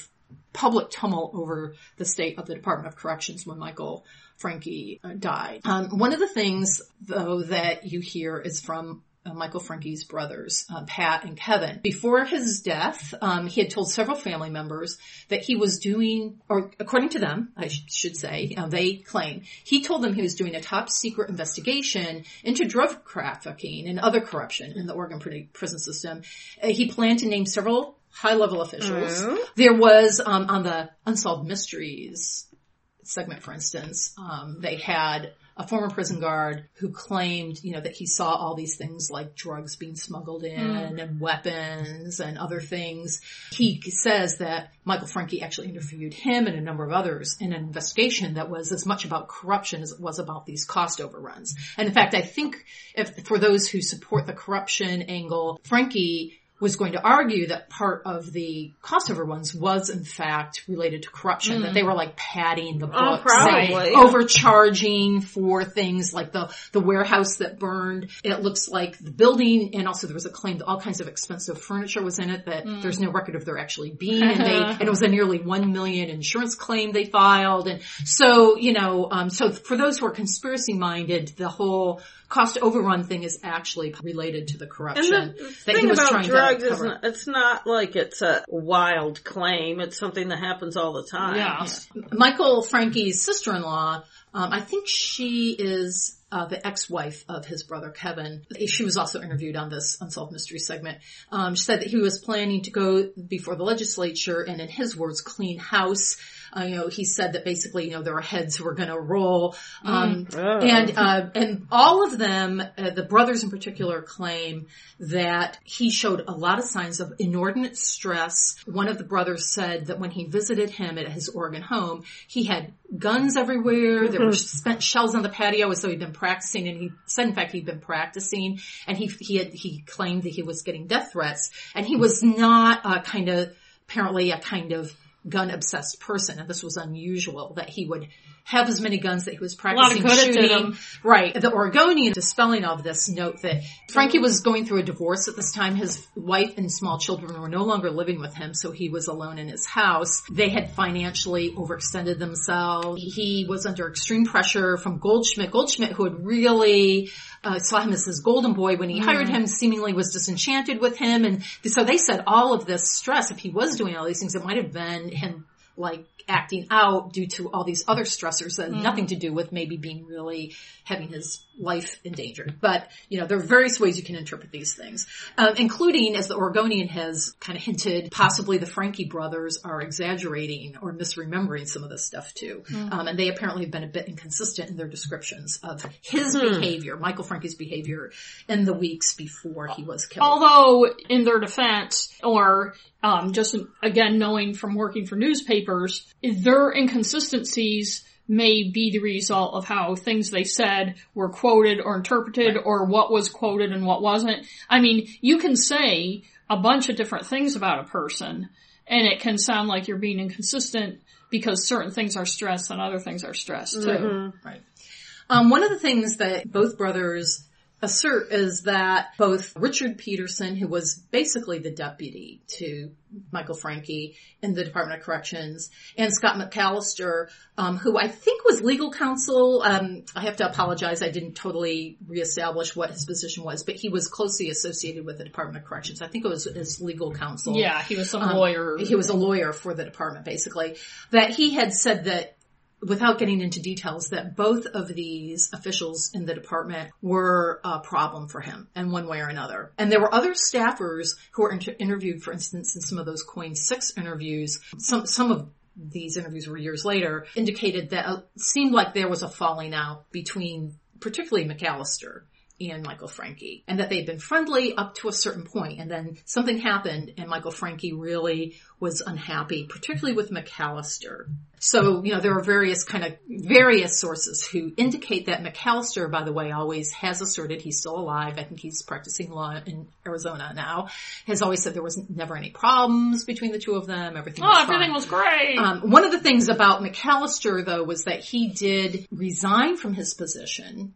public tumult over the state of the Department of Corrections when Michael Francke uh, died. Um, one of the things though that you hear is from uh, Michael Francke's brothers, uh, Pat and Kevin. Before his death, um, he had told several family members that he was doing, or according to them, I sh- should say, uh, they claim, he told them he was doing a top secret investigation into drug trafficking and other corruption in the Oregon pri- prison system. Uh, he planned to name several high-level officials. Mhm. There was um, on the Unsolved Mysteries segment, for instance, um, they had a former prison guard who claimed, you know, that he saw all these things like drugs being smuggled in and weapons and other things. He says that Michael Francke actually interviewed him and a number of others in an investigation that was as much about corruption as it was about these cost overruns. And in fact, I think if for those who support the corruption angle, Francke was going to argue that part of the cost overruns was in fact related to corruption, that they were like padding the Oh, books, probably. and overcharging for things like the, the warehouse that burned. It looks like the building and also there was a claim that all kinds of expensive furniture was in it that there's no record of there actually being and they, and it was a nearly one million insurance claim they filed. And so, you know, um, so for those who are conspiracy minded, the whole cost overrun thing is actually related to the corruption And corruption the that he thing was about trying drugs to is cover. not, it's not like it's a wild claim. It's something that happens all the time. Yes. Michael Francke's sister-in-law, um, I think she is uh, the ex-wife of his brother Kevin. She was also interviewed on this Unsolved Mystery segment. Um, she said that he was planning to go before the legislature and in his words, clean house. Uh, you know, he said that basically, you know, there were heads who were going to roll. Um, Oh. and, uh, and all of them, uh, the brothers in particular claim that he showed a lot of signs of inordinate stress. One of the brothers said that when he visited him at his Oregon home, he had guns everywhere. There were spent shells on the patio as though he'd been practicing and he said in fact he'd been practicing and he, he had, he claimed that he was getting death threats and he was not a kind of, apparently a kind of gun obsessed person and this was unusual that he would have as many guns that he was practicing good it did shooting. Right. The Oregonian dispelling of this note that Francke was going through a divorce at this time. His wife and small children were no longer living with him, so he was alone in his house. They had financially overextended themselves. He was under extreme pressure from Goldschmidt. Goldschmidt, who had really uh, saw him as his golden boy when he hired him, seemingly was disenchanted with him. And so they said all of this stress, if he was doing all these things, it might have been him like acting out due to all these other stressors that had nothing to do with maybe being really having his life endangered. But, you know, there are various ways you can interpret these things, um, including, as the Oregonian has kind of hinted, possibly the Francke brothers are exaggerating or misremembering some of this stuff too. Um, and they apparently have been a bit inconsistent in their descriptions of his behavior, Michael Francke's behavior in the weeks before he was killed. Although, in their defense, or um, just again knowing from working for newspapers, their inconsistencies may be the result of how things they said were quoted or interpreted right. or what was quoted and what wasn't. I mean, you can say a bunch of different things about a person and it can sound like you're being inconsistent because certain things are stressed and other things are stressed too. Mm-hmm. Right. Um, one of the things that both brothers assert is that both Richard Peterson, who was basically the deputy to Michael Francke in the Department of Corrections, and Scott McAllister, um, who I think was legal counsel. Um, I have to apologize, I didn't totally reestablish what his position was, but he was closely associated with the Department of Corrections. I think it was his legal counsel. Yeah, he was some um, lawyer. He was a lawyer for the department, basically. That he had said that without getting into details, that both of these officials in the department were a problem for him in one way or another. And there were other staffers who were inter- interviewed, for instance, in some of those KOIN 6 interviews. Some, some of these interviews were years later, indicated that it seemed like there was a falling out between particularly McAllister and Michael Francke and that they'd been friendly up to a certain point and then something happened and Michael Francke really was unhappy, particularly with McAllister. So, you know, there are various kind of, various sources who indicate that McAllister, by the way, always has asserted he's still alive. I think he's practicing law in Arizona now. Has always said there was never any problems between the two of them. Everything oh, was everything fine. was great. Um, one of the things about McAllister though was that he did resign from his position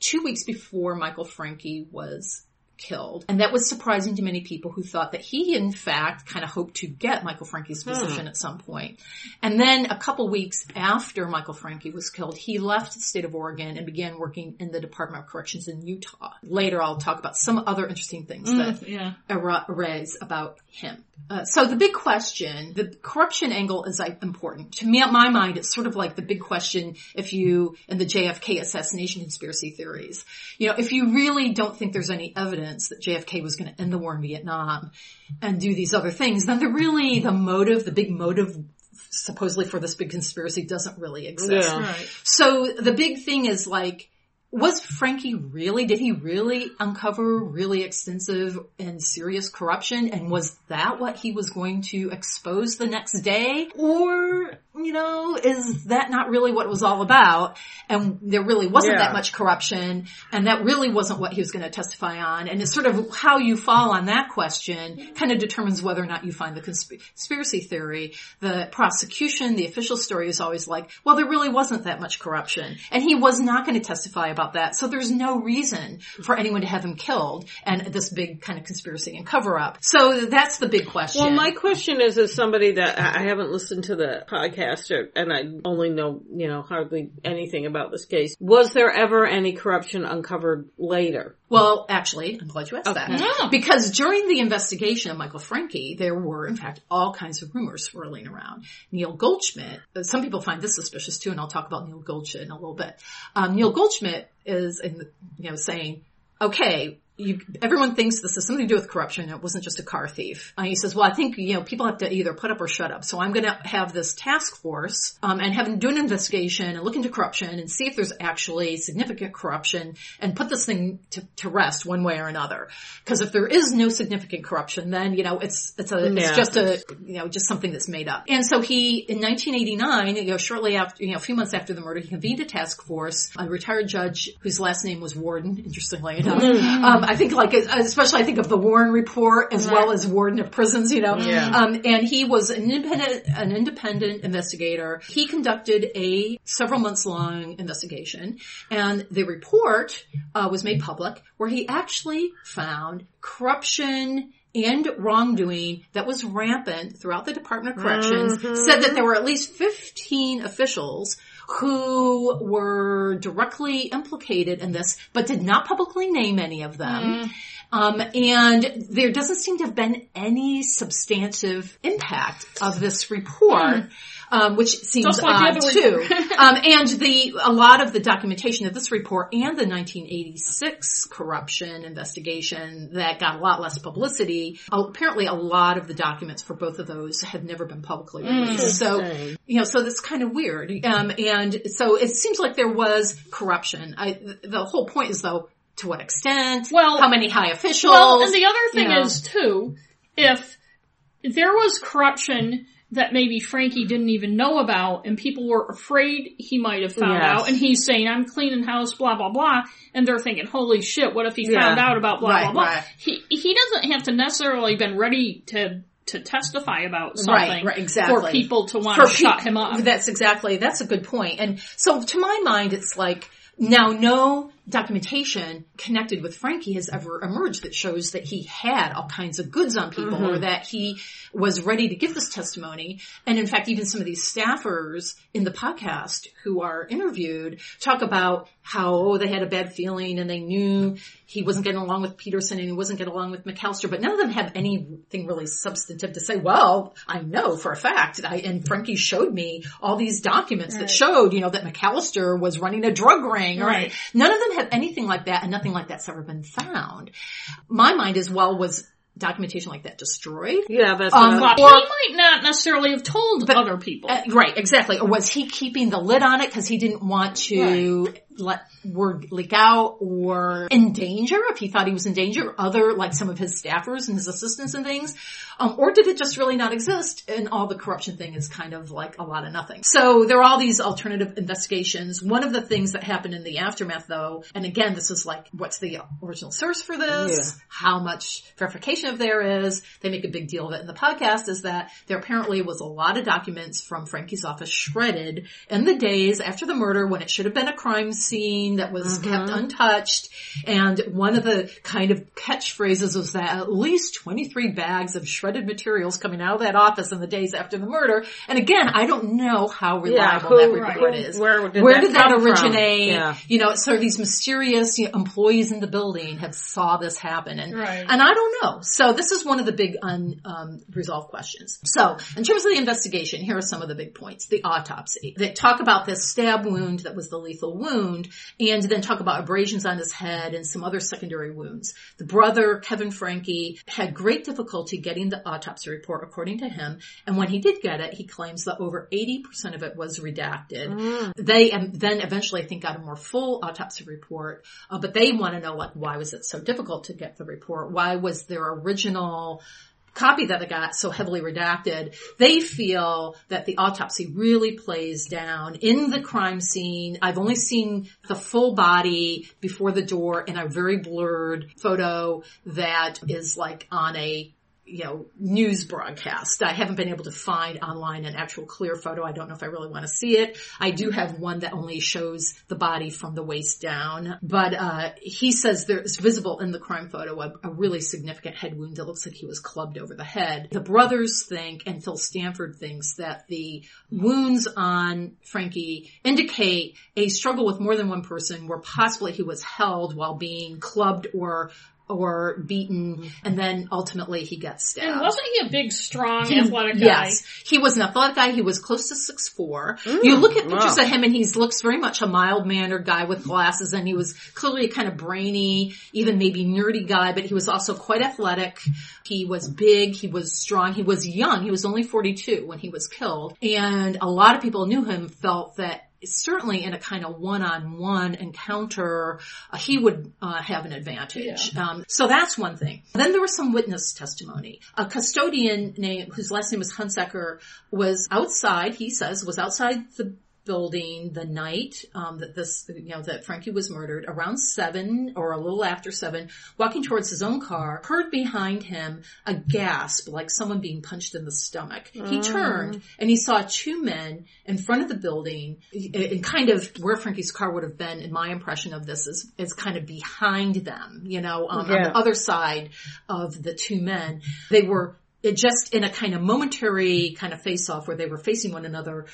two weeks before Michael Francke was killed. And that was surprising to many people who thought that he in fact kind of hoped to get Michael Francke's hmm. position hmm. at some point. And then a couple weeks after Michael Francke was killed, he left the state of Oregon and began working in the Department of Corrections in Utah. Later I'll talk about some other interesting things mm, that yeah. arise about him. Uh, so the big question, the corruption angle is like, important. To me, at my mind, it's sort of like the big question if you, in the JFK assassination conspiracy theories, you know, if you really don't think there's any evidence that JFK was going to end the war in Vietnam and do these other things, then the really, the motive, the big motive supposedly for this big conspiracy doesn't really exist. Yeah. Right. So the big thing is like, was Francke really, did he really uncover really extensive and serious corruption? And was that what he was going to expose the next day? Or, you know, is that not really what it was all about? And there really wasn't yeah. that much corruption and that really wasn't what he was going to testify on. And it's sort of how you fall on that question kind of determines whether or not you find the conspiracy theory. The prosecution, the official story is always like, well, there really wasn't that much corruption. And he was not going to testify about about that. So there's no reason for anyone to have him killed and this big kind of conspiracy and cover up. So that's the big question. Well, my question is, as somebody that I haven't listened to the podcast or, and I only know, you know, hardly anything about this case, was there ever any corruption uncovered later? Well, actually, I'm glad you asked okay. that. Yeah. Because during the investigation of Michael Francke, there were, in fact, all kinds of rumors swirling around. Neil Goldschmidt, some people find this suspicious too, and I'll talk about Neil Goldschmidt in a little bit. Um, Neil Goldschmidt is, in, you know, saying, okay, you, everyone thinks this has something to do with corruption. It wasn't just a car thief. Uh, he says, well, I think, you know, people have to either put up or shut up. So I'm going to have this task force, um, and have them do an investigation and look into corruption and see if there's actually significant corruption and put this thing to, to rest one way or another. Cause if there is no significant corruption, then, you know, it's, it's a, yeah. it's just a, you know, just something that's made up. And so he, in 1989, you know, shortly after, you know, a few months after the murder, he convened a task force, a retired judge whose last name was Warden, interestingly enough. Mm-hmm. Um, I think like, especially I think of the Warren report as right. well as Warden of Prisons, you know. Yeah. Um, and he was an independent, an independent investigator. He conducted a several months long investigation and the report, uh, was made public where he actually found corruption and wrongdoing that was rampant throughout the Department of Corrections, mm-hmm. said that there were at least 15 officials who were directly implicated in this, but did not publicly name any of them. Mm. Um, and there doesn't seem to have been any substantive impact of this report. Mm um, which seems like odd too. um, and the a lot of the documentation of this report and the 1986 corruption investigation that got a lot less publicity. Apparently, a lot of the documents for both of those have never been publicly released. Mm. So you know, so that's kind of weird. Um, and so it seems like there was corruption. I, the whole point is though, to what extent? Well, how many high officials? Well, and the other thing you know, is too, if there was corruption that maybe Francke didn't even know about and people were afraid he might have found Yes. out and he's saying, I'm cleaning house, blah, blah, blah. And they're thinking, holy shit, what if he Yeah. found out about blah, Right, blah, blah. right. He, he doesn't have to necessarily been ready to, to testify about something Right, right, exactly. for people to want for to shut him up. That's exactly, that's a good point. And so to my mind, it's like, now no documentation connected with Francke has ever emerged that shows that he had all kinds of goods on people or mm-hmm. that he was ready to give this testimony. And in fact, even some of these staffers in the podcast who are interviewed talk about how, oh, they had a bad feeling and they knew he wasn't getting along with Peterson and he wasn't getting along with McAllister, but none of them have anything really substantive to say, well, I know for a fact, I, and Francke showed me all these documents that showed, you know, that McAllister was running a drug ring. Or, Right. None of them have anything like that and nothing like that's ever been found. My mind as well, was documentation like that destroyed? Yeah, that's Um, what I- Well, Or- he might not necessarily have told but, other people. Uh, right, exactly. Or was he keeping the lid on it because he didn't want to let word leak out or in danger if he thought he was in danger, other like some of his staffers and his assistants and things? Um, or did it just really not exist and all the corruption thing is kind of like a lot of nothing? So there are all these alternative investigations. One of the things that happened in the aftermath though, and again, this is like, what's the original source for this? Yeah. How much verification of there is? They make a big deal of it in the podcast is that there apparently was a lot of documents from Francke's office shredded in the days after the murder when it should have been a crime scene that was kept untouched. And one of the kind of catchphrases was that at least 23 bags of shredded materials coming out of that office in the days after the murder. And again, I don't know how reliable who- that right. is. Where did Where that did that originate? Yeah. You know, so these mysterious you know, employees in the building have saw this happen, and Right. and I don't know. So this is one of the big unresolved um, questions. So in terms of the investigation, here are some of the big points: the autopsy. They talk about this stab wound that was the lethal wound, and then talk about abrasions on his head and some other secondary wounds. The brother Kevin Francke had great difficulty getting the autopsy report, according to him, and when he did get it, he claims that over eighty percent of it was redacted. They um, then eventually, I think, got a more full autopsy report, uh, but they want to know, like, why was it so difficult to get the report? Why was their original copy that they got so heavily redacted? They feel that the autopsy really plays down in the crime scene. I've only seen the full body before the door in a very blurred photo that is like on a you know, news broadcast. I haven't been able to find online an actual clear photo. I don't know if I really want to see it. I do have one that only shows the body from the waist down, but, uh, he says there's visible in the crime photo a, a really significant head wound that looks like he was clubbed over the head. The brothers think, and Phil Stanford thinks that the wounds on Francke indicate a struggle with more than one person where possibly he was held while being clubbed or or beaten, mm-hmm. and then ultimately he gets stabbed. and wasn't he a big, strong, athletic guy? Yes, he was an athletic guy. He was close to six four. Mm, you look at pictures wow. of him, and he looks very much a mild mannered guy with glasses, and he was clearly a kind of brainy, even maybe nerdy guy. But he was also quite athletic. He was big. He was strong. He was young. He was only forty two when he was killed, and a lot of people knew him. Felt that certainly in a kind of one-on-one encounter, uh, he would uh, have an advantage. Um, so that's one thing. Then there was some witness testimony. A custodian named, whose last name was Hunsaker, was outside. He says was outside the building the night um, that this, you know, that Francke was murdered around seven or a little after seven, walking towards his own car, heard behind him a gasp like someone being punched in the stomach. He turned and he saw two men in front of the building and kind of where Francke's car would have been in my impression of this is, is kind of behind them, you know, um, on the other side of the two men. They were it just in a kind of momentary kind of face off where they were facing one another.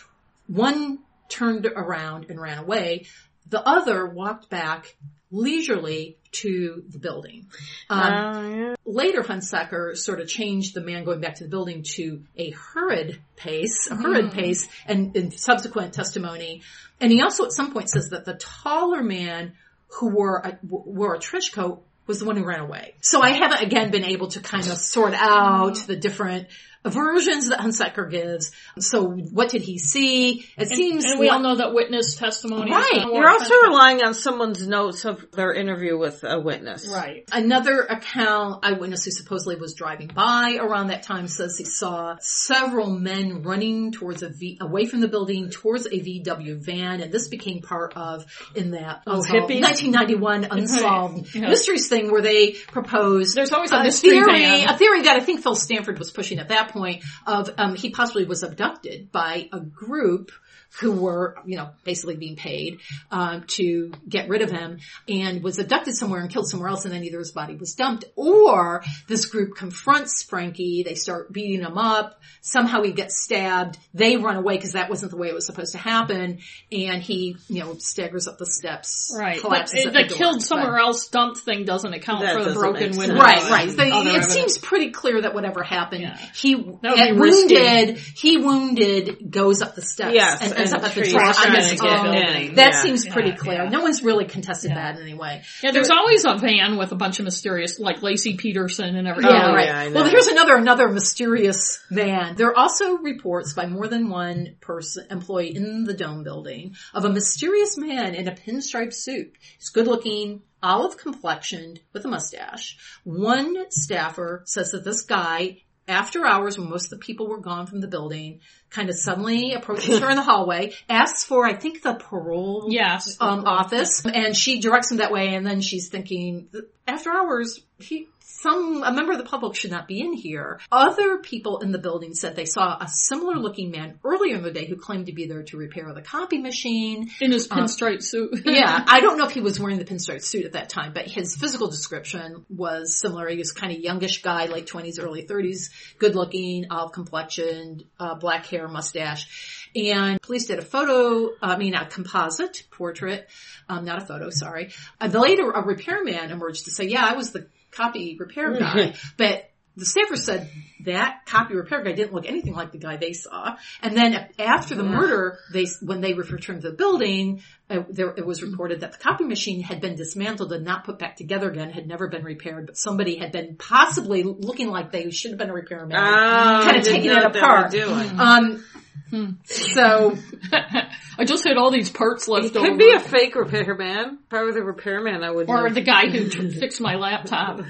One turned around and ran away. The other walked back leisurely to the building. Um, Oh, yeah. later Hunsaker sort of changed the man going back to the building to a hurried pace, a hurried pace, and in subsequent testimony. And he also at some point says that the taller man who wore a, wore a trench coat was the one who ran away. So I haven't again been able to kind of sort out the different versions that Hunsaker gives. So what did he see? It seems and we all know that witness testimony. is Right. gonna You're work. also relying on someone's notes of their interview with a witness. right. Another account, eyewitness who supposedly was driving by around that time says he saw several men running towards a V, away from the building towards a VW van, and this became part of in that oh, unsolved- 1991 unsolved Yeah. mysteries thing where they proposed There's always a mystery theory, van. a theory that I think Phil Stanford was pushing at that point of um, he possibly was abducted by a group who were, you know, basically being paid um, to get rid of him and was abducted somewhere and killed somewhere else and then either his body was dumped or this group confronts Francke, they start beating him up, somehow he gets stabbed, they run away because that wasn't the way it was supposed to happen and he, you know, staggers up the steps, Right. But collapses it- at the door. killed But- somewhere else dumped thing doesn't account for the doesn't broken window. Right, right. The- it evidence. seems pretty clear that whatever happened, Yeah. he That would be at risky. wounded, he wounded goes up the steps Yes, and ends and up at the trees door. are I'm trying just- to get oh, in. That Yeah. seems pretty Yeah, clear. yeah. No one's really contested that in any way. Yeah, there's always a van with a bunch of mysterious, like Laci Peterson and everything. Yeah, Oh, right. yeah, I well, here's another another mysterious van. There are also reports by more than one person employee in the Dome building of a mysterious man in a pinstripe suit. He's good looking, olive complexioned, with a mustache. One staffer says that this guy. After hours, when most of the people were gone from the building, kind of suddenly approaches her in the hallway, asks for, I think, the parole Yes. um, office, and she directs him that way. And then she's thinking, after hours, he some a member of the public should not be in here. Other people in the building said they saw a similar looking man earlier in the day who claimed to be there to repair the copy machine. in his pinstripe suit. Yeah, I don't know if he was wearing the pinstripe suit at that time, but his physical description was similar. He was kind of youngish guy, late twenties, early thirties, good looking, olive complexioned, uh, black hair, mustache. And police did a photo, I mean, a composite portrait, um, not a photo, sorry. Uh, later, a repairman emerged to say, yeah, I was the copy repair mm-hmm. guy, but the staffer said that copy repair guy didn't look anything like the guy they saw. And then after the murder, they when they returned to the building, uh, there, it was reported that the copy machine had been dismantled and not put back together again, had never been repaired, but somebody had been possibly looking like they should have been a repairman, Oh, kind of taking it what they were apart. doing. Um, Um, so I just had all these parts left It over. could be a fake repairman. If I were the repairman, I would. or know. the guy who fixed my laptop.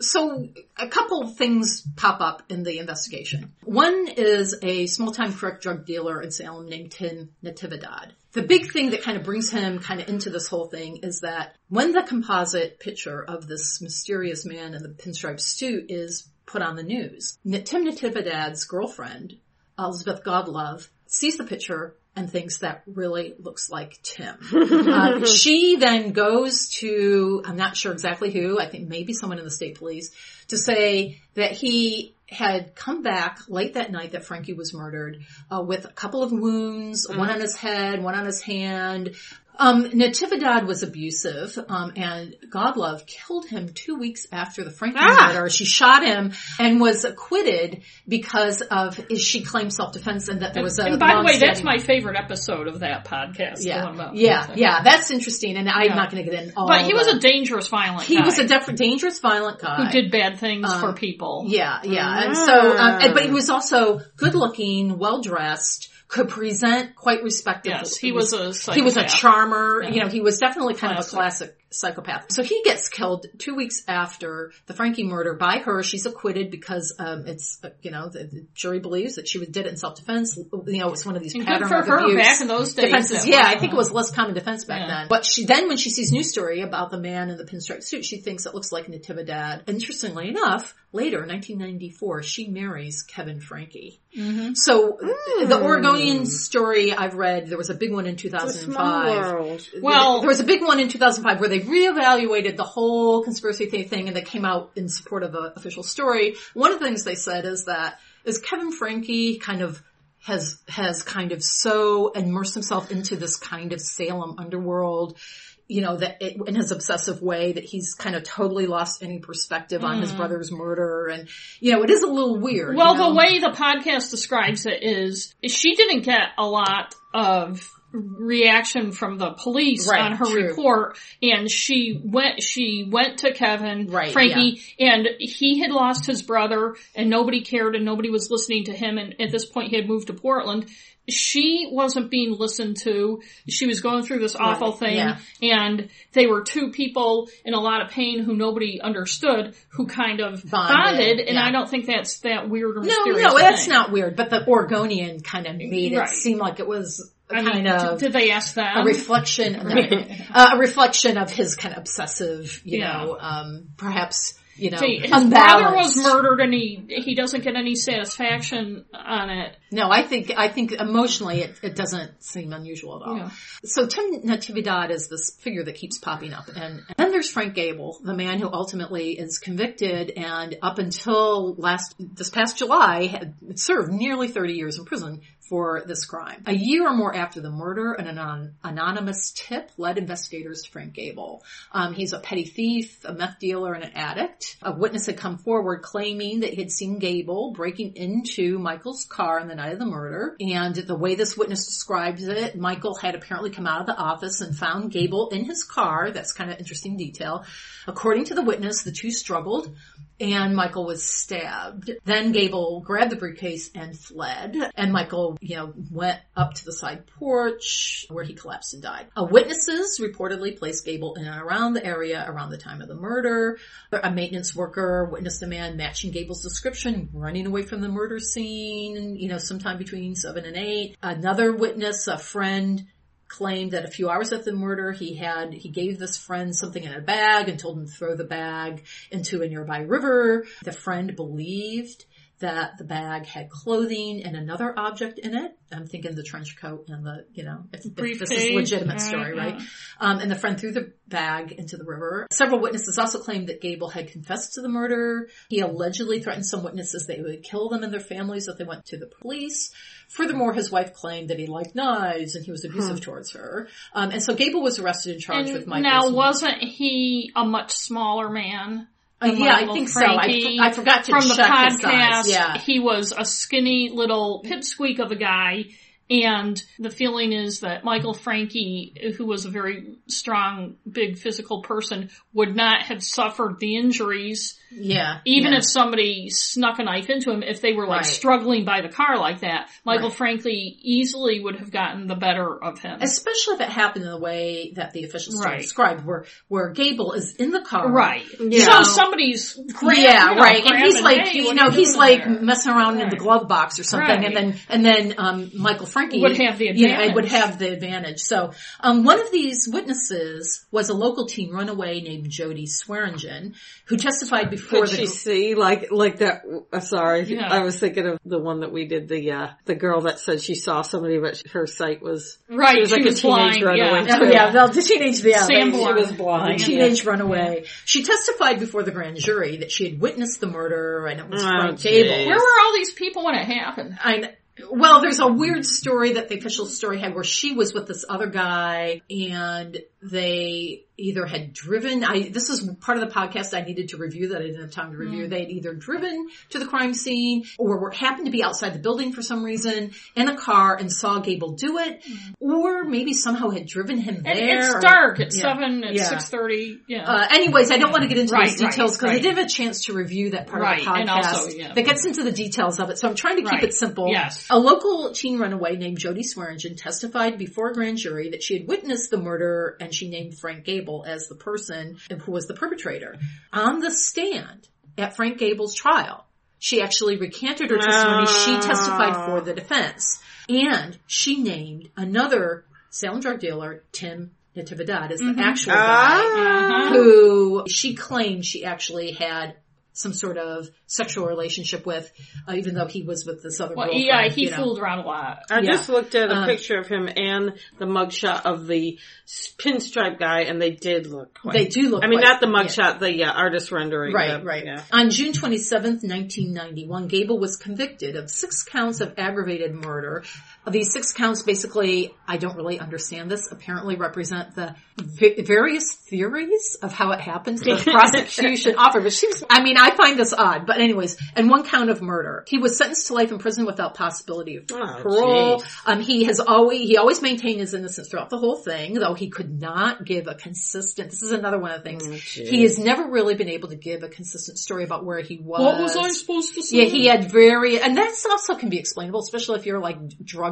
So a couple things pop up in the investigation. One is a small-time correct drug dealer in Salem named Tim Natividad. The big thing that kind of brings him kind of into this whole thing is that when the composite picture of this mysterious man in the pinstripe suit is put on the news, Tim Natividad's girlfriend, Elizabeth Godlove, sees the picture and thinks that really looks like Tim. Uh, she then goes to, I'm not sure exactly who, I think maybe someone in the state police, to say that he had come back late that night that Francke was murdered uh, with a couple of wounds, one on his head, one on his hand. Um, Natividad was abusive, um, and Godlove killed him two weeks after the Franklin Ah. murder. She shot him and was acquitted because of, she claimed self-defense and that there was a and by the way, that's my favorite episode of that podcast. yeah, about- yeah, yeah. That's interesting, and I'm Yeah. not going to get in all. But he was a dangerous, violent he guy was a def- dangerous, violent guy who did bad things Um, for people. Yeah, yeah. And so, um, and, but he was also good looking, well dressed, could present quite respectable. Yes, he was a he was a charmer. Yeah. You know, he was definitely kind of a Classic. Classic psychopath. So he gets killed two weeks after the Francke murder by her. She's acquitted because um, it's uh, you know the, the jury believes that she did it in self defense. You know, it's one of these And pattern for of her abuse back in those days. defenses. that Yeah, I think it was less common defense back Yeah. then. But she then, when she sees news story about the man in the pinstripe suit, she thinks it looks like Natividad. Interestingly enough, later, 1994, she marries Kevin Francke. Mm-hmm. So the Oregonian story I've read, there was a big one in It's a small 2005. world. Well- there was a big one in 2005 where they reevaluated the whole conspiracy theory thing and they came out in support of an official story. One of the things they said is that is Kevin Francke kind of has has kind of so immersed himself into this kind of Salem underworld, you know, that it, in his obsessive way that he's kind of totally lost any perspective on his mm-hmm. brother's murder, and you know, it is a little weird. Well, you know? the way the podcast describes it is, is she didn't get a lot of reaction from the police Right, on her true. report and she went she went to Kevin Right, Francke and he had lost his brother and nobody cared and nobody was listening to him and at this point he had moved to Portland she wasn't being listened to she was going through this awful Right, thing yeah. and they were two people in a lot of pain who nobody understood who kind of Bonded, bonded, and yeah. I don't think that's that weird or No, mysterious no, that's thing. not weird. But the Oregonian kind of made it Right. seem like it was I kind mean, of did they ask them? a reflection, uh, a reflection of his kind of obsessive, you Yeah. know, um, perhaps you know, See, his brother was murdered and he he doesn't get any satisfaction on it. No, I think I think emotionally it, it doesn't seem unusual at all. Yeah. So Tim Natividad is this figure that keeps popping up, and, and then there's Frank Gable, the man who ultimately is convicted, and up until last this past July had served nearly 30 years in prison for this crime. A year or more after the murder, an anon- anonymous tip led investigators to Frank Gable. Um, he's a petty thief, a meth dealer, and an addict. A witness had come forward claiming that he had seen Gable breaking into Michael's car on the night of the murder. And the way this witness describes it, Michael had apparently come out of the office and found Gable in his car. That's kind of interesting detail. According to the witness, the two struggled and Michael was stabbed. Then Gable grabbed the briefcase and fled. And Michael, you know, went up to the side porch where he collapsed and died. Uh, witnesses reportedly placed Gable in and around the area around the time of the murder. A maintenance worker witnessed a man matching Gable's description, running away from the murder scene, you know, sometime between seven and eight. Another witness, a friend, claimed that a few hours after the murder, he had, he gave this friend something in a bag and told him to throw the bag into a nearby river. The friend believed that the bag had clothing and another object in it. I'm thinking the trench coat and the, you know, if, if this is a legitimate right, story, right? Um, and the friend threw the bag into the river. Several witnesses also claimed that Gable had confessed to the murder. He allegedly threatened some witnesses that he would kill them and their families if they went to the police. Furthermore, his wife claimed that he liked knives and he was abusive towards her. Um, and so Gable was arrested and charged And with Michael's now, wasn't he a much smaller man? Uh, yeah, I think so. I, I forgot to From the check his podcast, size. Yeah. he was a skinny little pipsqueak of a guy. And the feeling is that Michael Francke, who was a very strong, big physical person, would not have suffered the injuries, Yeah. even yeah. if somebody snuck a knife into him, if they were like Right. struggling by the car like that. Michael Right. Francke easily would have gotten the better of him. Especially if it happened in the way that the official story Right. described, where where Gable is in the car, Right. Yeah. So somebody's grab, yeah, you know, right. And he's like, hey, you know, he's like there? messing around in the glove box or something, and then and then um, Michael Francke Would have the you know, advantage. would have the advantage. So um, one of these witnesses was a local teen runaway named Jody Swearingen, who testified before Could the she see like like that? Uh, sorry, Yeah. I was thinking of the one that we did. The uh, the girl that said she saw somebody, but her sight was Right, She was she like was a teenage blind, runaway. yeah. Oh yeah, well, the teenage, yeah, Sam they- Blum. She was blind. the teenage runaway. She testified before the grand jury that she had witnessed the murder and it was Oh, Frank jeez. Gable. Where were all these people when it happened? I kn- well, there's a weird story that the official story had where she was with this other guy and they either had driven, I, this is part of the podcast I needed to review that I didn't have time to review. They had either driven to the crime scene or were, happened to be outside the building for some reason in a car and saw Gable do it or maybe somehow had driven him And there. it's or- dark. It's Yeah. seven. It's Yeah. six thirty. Yeah. Uh, anyways, I don't want to get into Right, those details right, because I right. did have a chance to review that part Right, of the and podcast also, yeah. that gets into the details of it. So I'm trying to keep Right. it simple. Yes. A local teen runaway named Jody Swearingen testified before a grand jury that she had witnessed the murder and she named Frank Gable as the person who was the perpetrator. On the stand at Frank Gable's trial, she actually recanted her testimony. She testified for the defense. And she named another Salem drug dealer, Tim Natividad, as the actual guy Ah. who she claimed she actually had some sort of sexual relationship with, uh, even though he was with this other well, girlfriend. yeah, he you know. fooled around a lot. I Yeah. just looked at a Um, picture of him and the mugshot of the s- pinstripe guy, and they did look quite. They do look I mean, quite- not the yeah. mugshot, the uh, artist rendering. Right, the- right. Yeah. On June 27th, 1991, Gable was convicted of six counts of aggravated murder. These six counts basically, I don't really understand this, apparently represent the v- various theories of how it happened. The prosecution offered, which seems, I mean, I find this odd, but anyways, and one count of murder. He was sentenced to life in prison without possibility of Oh, parole. Um, he has always, he always maintained his innocence throughout the whole thing, though he could not give a consistent, this is another one of the things. jeez. he has never really been able to give a consistent story about where he was. What was I supposed to say? Yeah, he had very, and that's also can be explainable, especially if you're like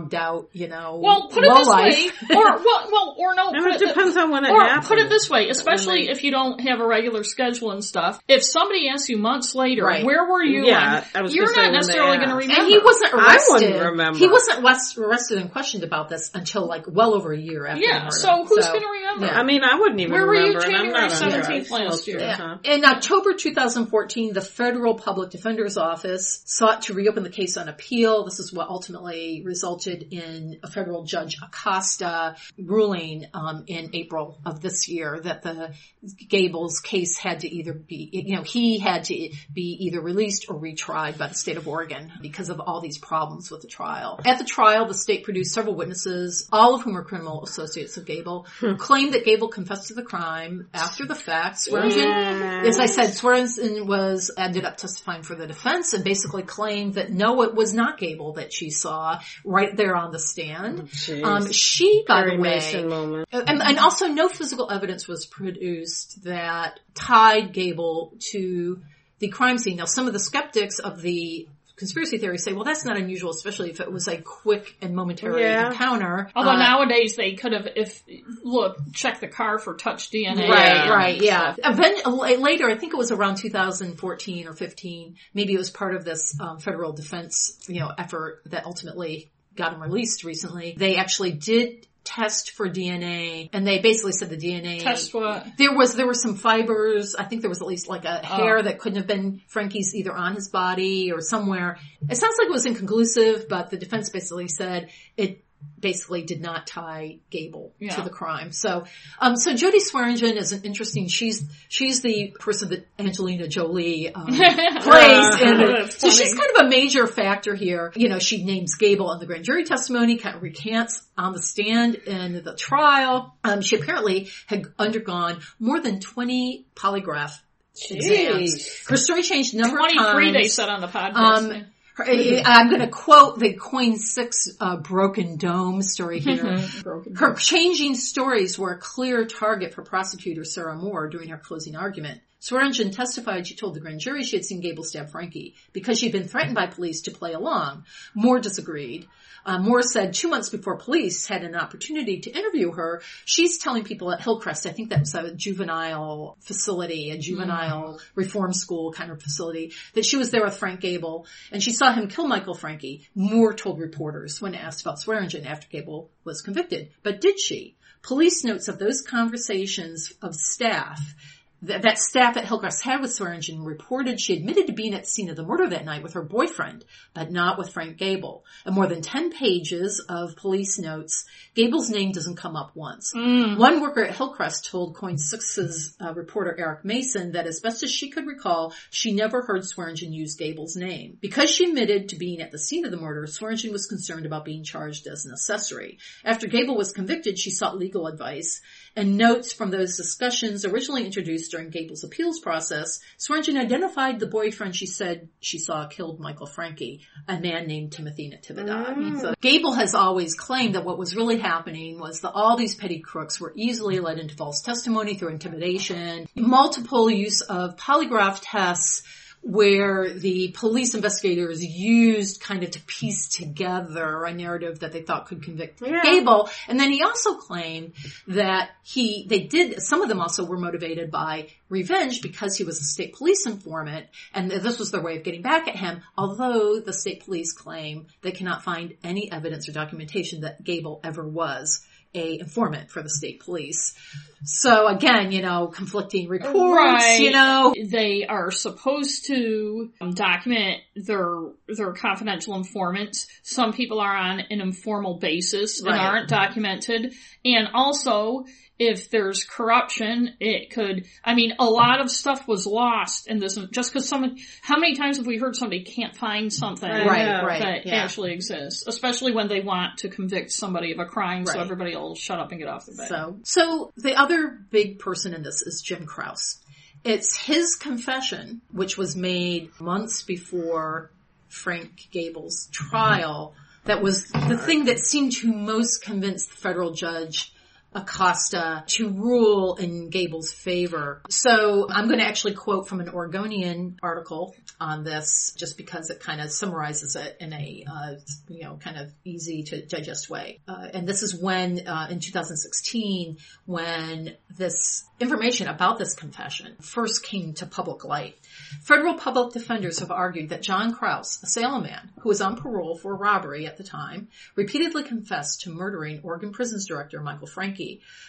drugged out, you know. Well, put it this life. way, or well, well, or no. And put it depends on when it or happened. put it this way, especially they- if you don't have a regular schedule and stuff. If somebody asks you months later, Right. where were you? Yeah, when, I was you're not necessarily going to remember. And he wasn't I arrested. wouldn't remember. He wasn't less arrested and questioned about this until like well over a year after Yeah. murder. So who's going to remember? yeah. I mean, I wouldn't even Where were you remember. and I'm January 17th last year? Yeah. time. In October 2014, the federal public defender's office sought to reopen the case on appeal. This is what ultimately resulted in a federal judge Acosta ruling um, in April of this year that the Gables case had to either be, you know, he had to be either released or retried by the state of Oregon because of all these problems with the trial. At the trial, the state produced several witnesses, all of whom were criminal associates of Gable, who claimed that Gable confessed to the crime after the fact. Swearingen, as I said, Swearingen was ended up testifying for the defense and basically claimed that no, it was not Gable that she saw right there on the stand. Jeez. Um, she, by Perry the way, Mason moment. and, and also no physical evidence was produced that tied Gable to the crime scene. Now some of the skeptics of the conspiracy theory say, well that's not unusual, especially if it was a quick and momentary Yeah. encounter. Although Uh, nowadays they could have, if look, check the car for touch DNA. Right, Yeah. right, yeah. Event, later, I think it was around 2014 or 15, maybe it was part of this um, federal defense, you know, effort that ultimately got him released recently. They actually did test for DNA and they basically said the DNA Test what? There was there were some fibers. I think there was at least like a oh. hair that couldn't have been Francke's either on his body or somewhere. It sounds like it was inconclusive, but the defense basically said it basically did not tie Gable Yeah. to the crime. So, um, so Jodie Swearingen is an interesting. She's she's the person that Angelina Jolie um, plays, and That's so funny. she's kind of a major factor here. You know, she names Gable in the grand jury testimony, kind of recants on the stand in the trial. Um, she apparently had undergone more than twenty polygraph exams. Her story changed number of times. 23 they said on the podcast. Um, Eh, eh, I'm going to quote the KOIN 6 uh, Broken Dome story mm-hmm. here. Broken. Her changing stories were a clear target for prosecutor Sarah Moore during her closing argument. Swearingen testified she told the grand jury she had seen Gable stab Francke because she'd been threatened by police to play along. Moore disagreed. Uh, Moore said two months before police had an opportunity to interview her, she's telling people at Hillcrest, I think that was a juvenile facility, a juvenile reform school kind of facility, that she was there with Frank Gable and she saw him kill Michael Francke. Moore told reporters when asked about Swearingen after Gable was convicted. But did she? Police notes of those conversations of staff that, that staff at Hillcrest had with Swearingen reported she admitted to being at the scene of the murder that night with her boyfriend, but not with Frank Gable. And more than 10 pages of police notes, Gable's name doesn't come up once. One worker at Hillcrest told KOIN 6's uh, reporter Eric Mason that as best as she could recall, she never heard Swearingen use Gable's name. Because she admitted to being at the scene of the murder, Swearingen was concerned about being charged as an accessory. After Gable was convicted, she sought legal advice and notes from those discussions originally introduced during Gable's appeals process, Swearingen identified the boyfriend she said she saw killed Michael Francke, a man named Timothy Natividad. Mm. So Gable has always claimed that what was really happening was that all these petty crooks were easily led into false testimony through intimidation, multiple use of polygraph tests, where the police investigators used kind of to piece together a narrative that they thought could convict Yeah. Gable. And then he also claimed that he, they did, some of them also were motivated by revenge because he was a state police informant and this was their way of getting back at him. Although the state police claim they cannot find any evidence or documentation that Gable ever was a informant for the state police. So again, you know, conflicting reports, Right. you know, they are supposed to um, document their their confidential informants. Some people are on an informal basis and Right. aren't documented. And also, if there's corruption, it could. I mean, a lot of stuff was lost in this. Just because someone, how many times have we heard somebody can't find something Right, Yeah. right. that yeah. actually exists? Especially when they want to convict somebody of a crime, so everybody will shut up and get off the bed. So, so the other big person in this is Jim Kraus. It's his confession, which was made months before Frank Gable's trial, that was the thing that seemed to most convince the federal judge Acosta to rule in Gable's favor. So I'm going to actually quote from an Oregonian article on this just because it kind of summarizes it in a, uh, you know, kind of easy to digest way. Uh, and this is when, uh, in 2016, when this information about this confession first came to public light. Federal public defenders have argued that John Kraus, a Salem man who was on parole for robbery at the time, repeatedly confessed to murdering Oregon Prisons Director Michael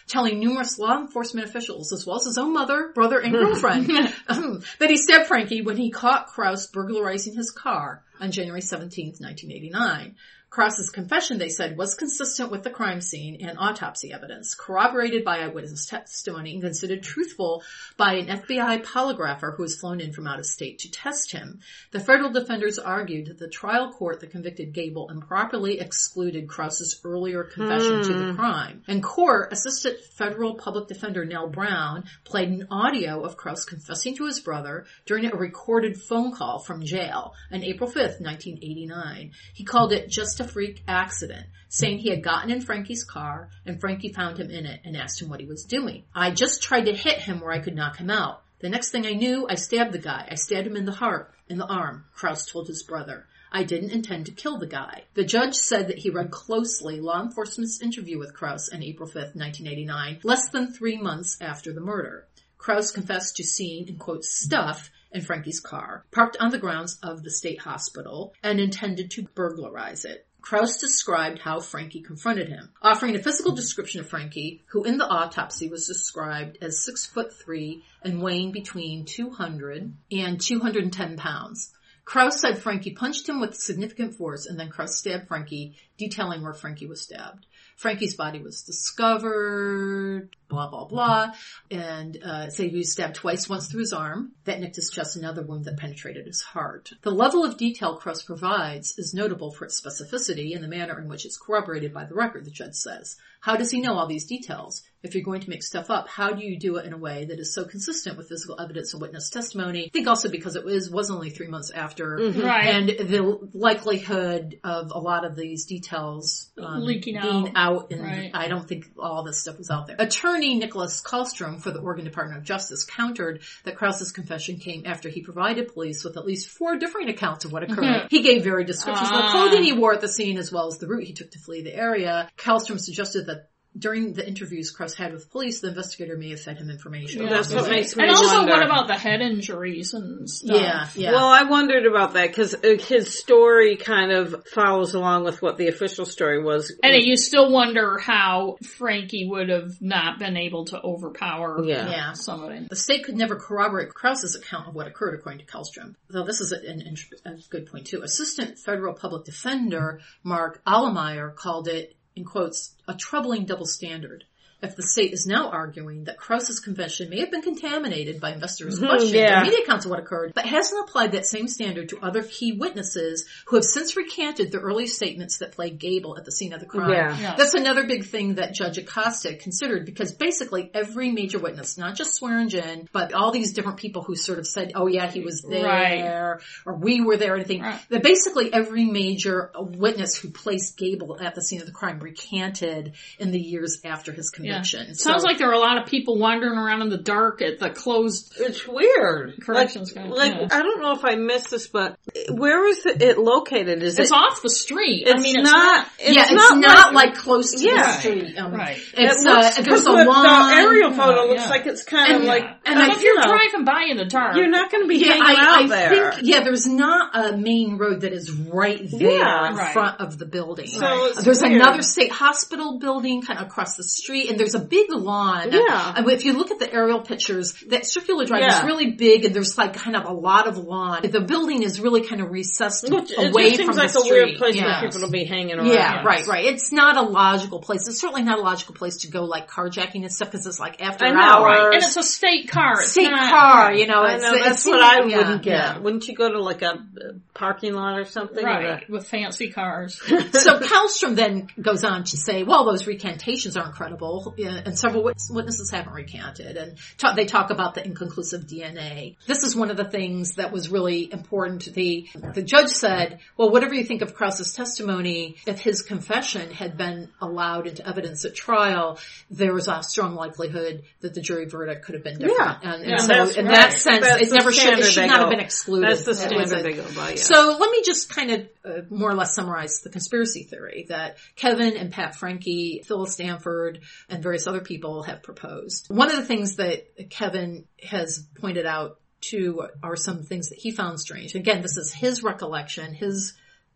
Telling numerous law enforcement officials, as well as his own mother, brother, and girlfriend, that he stabbed Francke when he caught Kraus burglarizing his car on January 17, 1989. Kraus's confession, they said, was consistent with the crime scene and autopsy evidence, corroborated by eyewitness testimony and considered truthful by an FBI polygrapher who was flown in from out of state to test him. The federal defenders argued that the trial court that convicted Gable improperly excluded Kraus's earlier confession to the hmm. crime. In court, Assistant Federal Public Defender Nell Brown played an audio of Kraus confessing to his brother during a recorded phone call from jail on April 5th, 1989. He called it just a freak accident, saying he had gotten in Francke's car and Francke found him in it and asked him what he was doing. I just tried to hit him where I could knock him out. The next thing I knew, I stabbed the guy. I stabbed him in the heart, in the arm, Kraus told his brother. I didn't intend to kill the guy. The judge said that he read closely law enforcement's interview with Kraus on April 5th, 1989, less than three months after the murder. Kraus confessed to seeing, in quote, stuff in Francke's car, parked on the grounds of the state hospital, and intended to burglarize it. Kraus described how Francke confronted him, offering a physical description of Francke, who in the autopsy was described as six foot three and weighing between 200 and 210 pounds. Kraus said Francke punched him with significant force and then Kraus stabbed Francke, detailing where Francke was stabbed. Francke's body was discovered, blah, blah, blah. And, uh, say he was stabbed twice, once through his arm, that nicked his chest, another wound that penetrated his heart. The level of detail Cross provides is notable for its specificity and the manner in which it's corroborated by the record, the judge says. How does he know all these details? If you're going to make stuff up, how do you do it in a way that is so consistent with physical evidence and witness testimony? I think also because it was, was only three months after Right. and the likelihood of a lot of these details um, Leaking being out, and Right. I don't think all this stuff was out there. Attorney Nicholas Kallstrom for the Oregon Department of Justice countered that Krause's confession came after he provided police with at least four different accounts of what occurred. He gave varied descriptions of the Ah. clothing he wore at the scene as well as the route he took to flee the area. Kallstrom suggested that during the interviews Krause had with police, the investigator may have fed him information. Yeah. That's what makes me And also, wonder. what about the head injuries and stuff? Yeah, yeah. Well, I wondered about that because uh, his story kind of follows along with what the official story was. And you still wonder how Francke would have not been able to overpower Yeah. Yeah. somebody. The state could never corroborate Krause's account of what occurred, according to Kallstrom. Though this is an, an, a good point too. Assistant federal public defender Mark Allemeyer called it, in quotes, a troubling double standard. If the state is now arguing that Krause's confession may have been contaminated by investors' mm-hmm, questions yeah. and media accounts of what occurred, but hasn't applied that same standard to other key witnesses who have since recanted the early statements that played Gable at the scene of the crime. Yeah. Yeah. That's another big thing that Judge Acosta considered because basically every major witness, not just Swearingen, but all these different people who sort of said, oh yeah, he was there, Right. or we were there, or anything. Right. That basically every major witness who placed Gable at the scene of the crime recanted in the years after his Yeah. Sounds So- like there are a lot of people wandering around in the dark at the closed. It's weird. Corrections like, like yeah. I don't know if I missed this, but where is it located? Is It's it? off the street. It's I mean, it's not. It's yeah, it's not, not, like, close to Yeah. the street. Um, Right. It's, it looks, uh, there's a lawn. the aerial photo looks like it's kind of like, and uh, I- if you're know, driving by in the dark, you're not going to be Yeah, hanging I, out I there. think, yeah, there's not a main road that is right there Yeah. in Right. front of the building. So there's weird. another state hospital building kind of across the street and there's a big lawn. Yeah. And if you look at the aerial pictures, that circular drive Yeah. is really big and there's like kind of a lot of lawn. The building is really kind of recessed Which, it away seems from like the a weird place yeah. for people to be hanging around. Yeah, right, right. It's not a logical place. It's certainly not a logical place to go like carjacking and stuff because it's like after I know, hours. right. and it's a state car. It's State not- car, you know. I it's, know, it's- that's what I yeah, wouldn't get. Wouldn't you go to like a parking lot or something? Right, with fancy cars. so Kallstrom then goes on to say, well, those recantations aren't credible. And several witnesses haven't recanted. And talk, they talk about the inconclusive DNA. This is one of the things that was really important. The the judge said, "Well, whatever you think of Krause's testimony, if his confession had been allowed into evidence at trial, there was a strong likelihood that the jury verdict could have been different." Yeah. And, and Yeah, so, in right. that sense, That's it never should, it should not have been excluded. That's the standard they go by. Yeah. so let me just kind of uh, more or less summarize the conspiracy theory that Kevin and Pat Francke, Phyllis Stanford, and various other people have proposed. One of the things that Kevin has pointed out too are some things that he found strange. Again, this is his recollection, his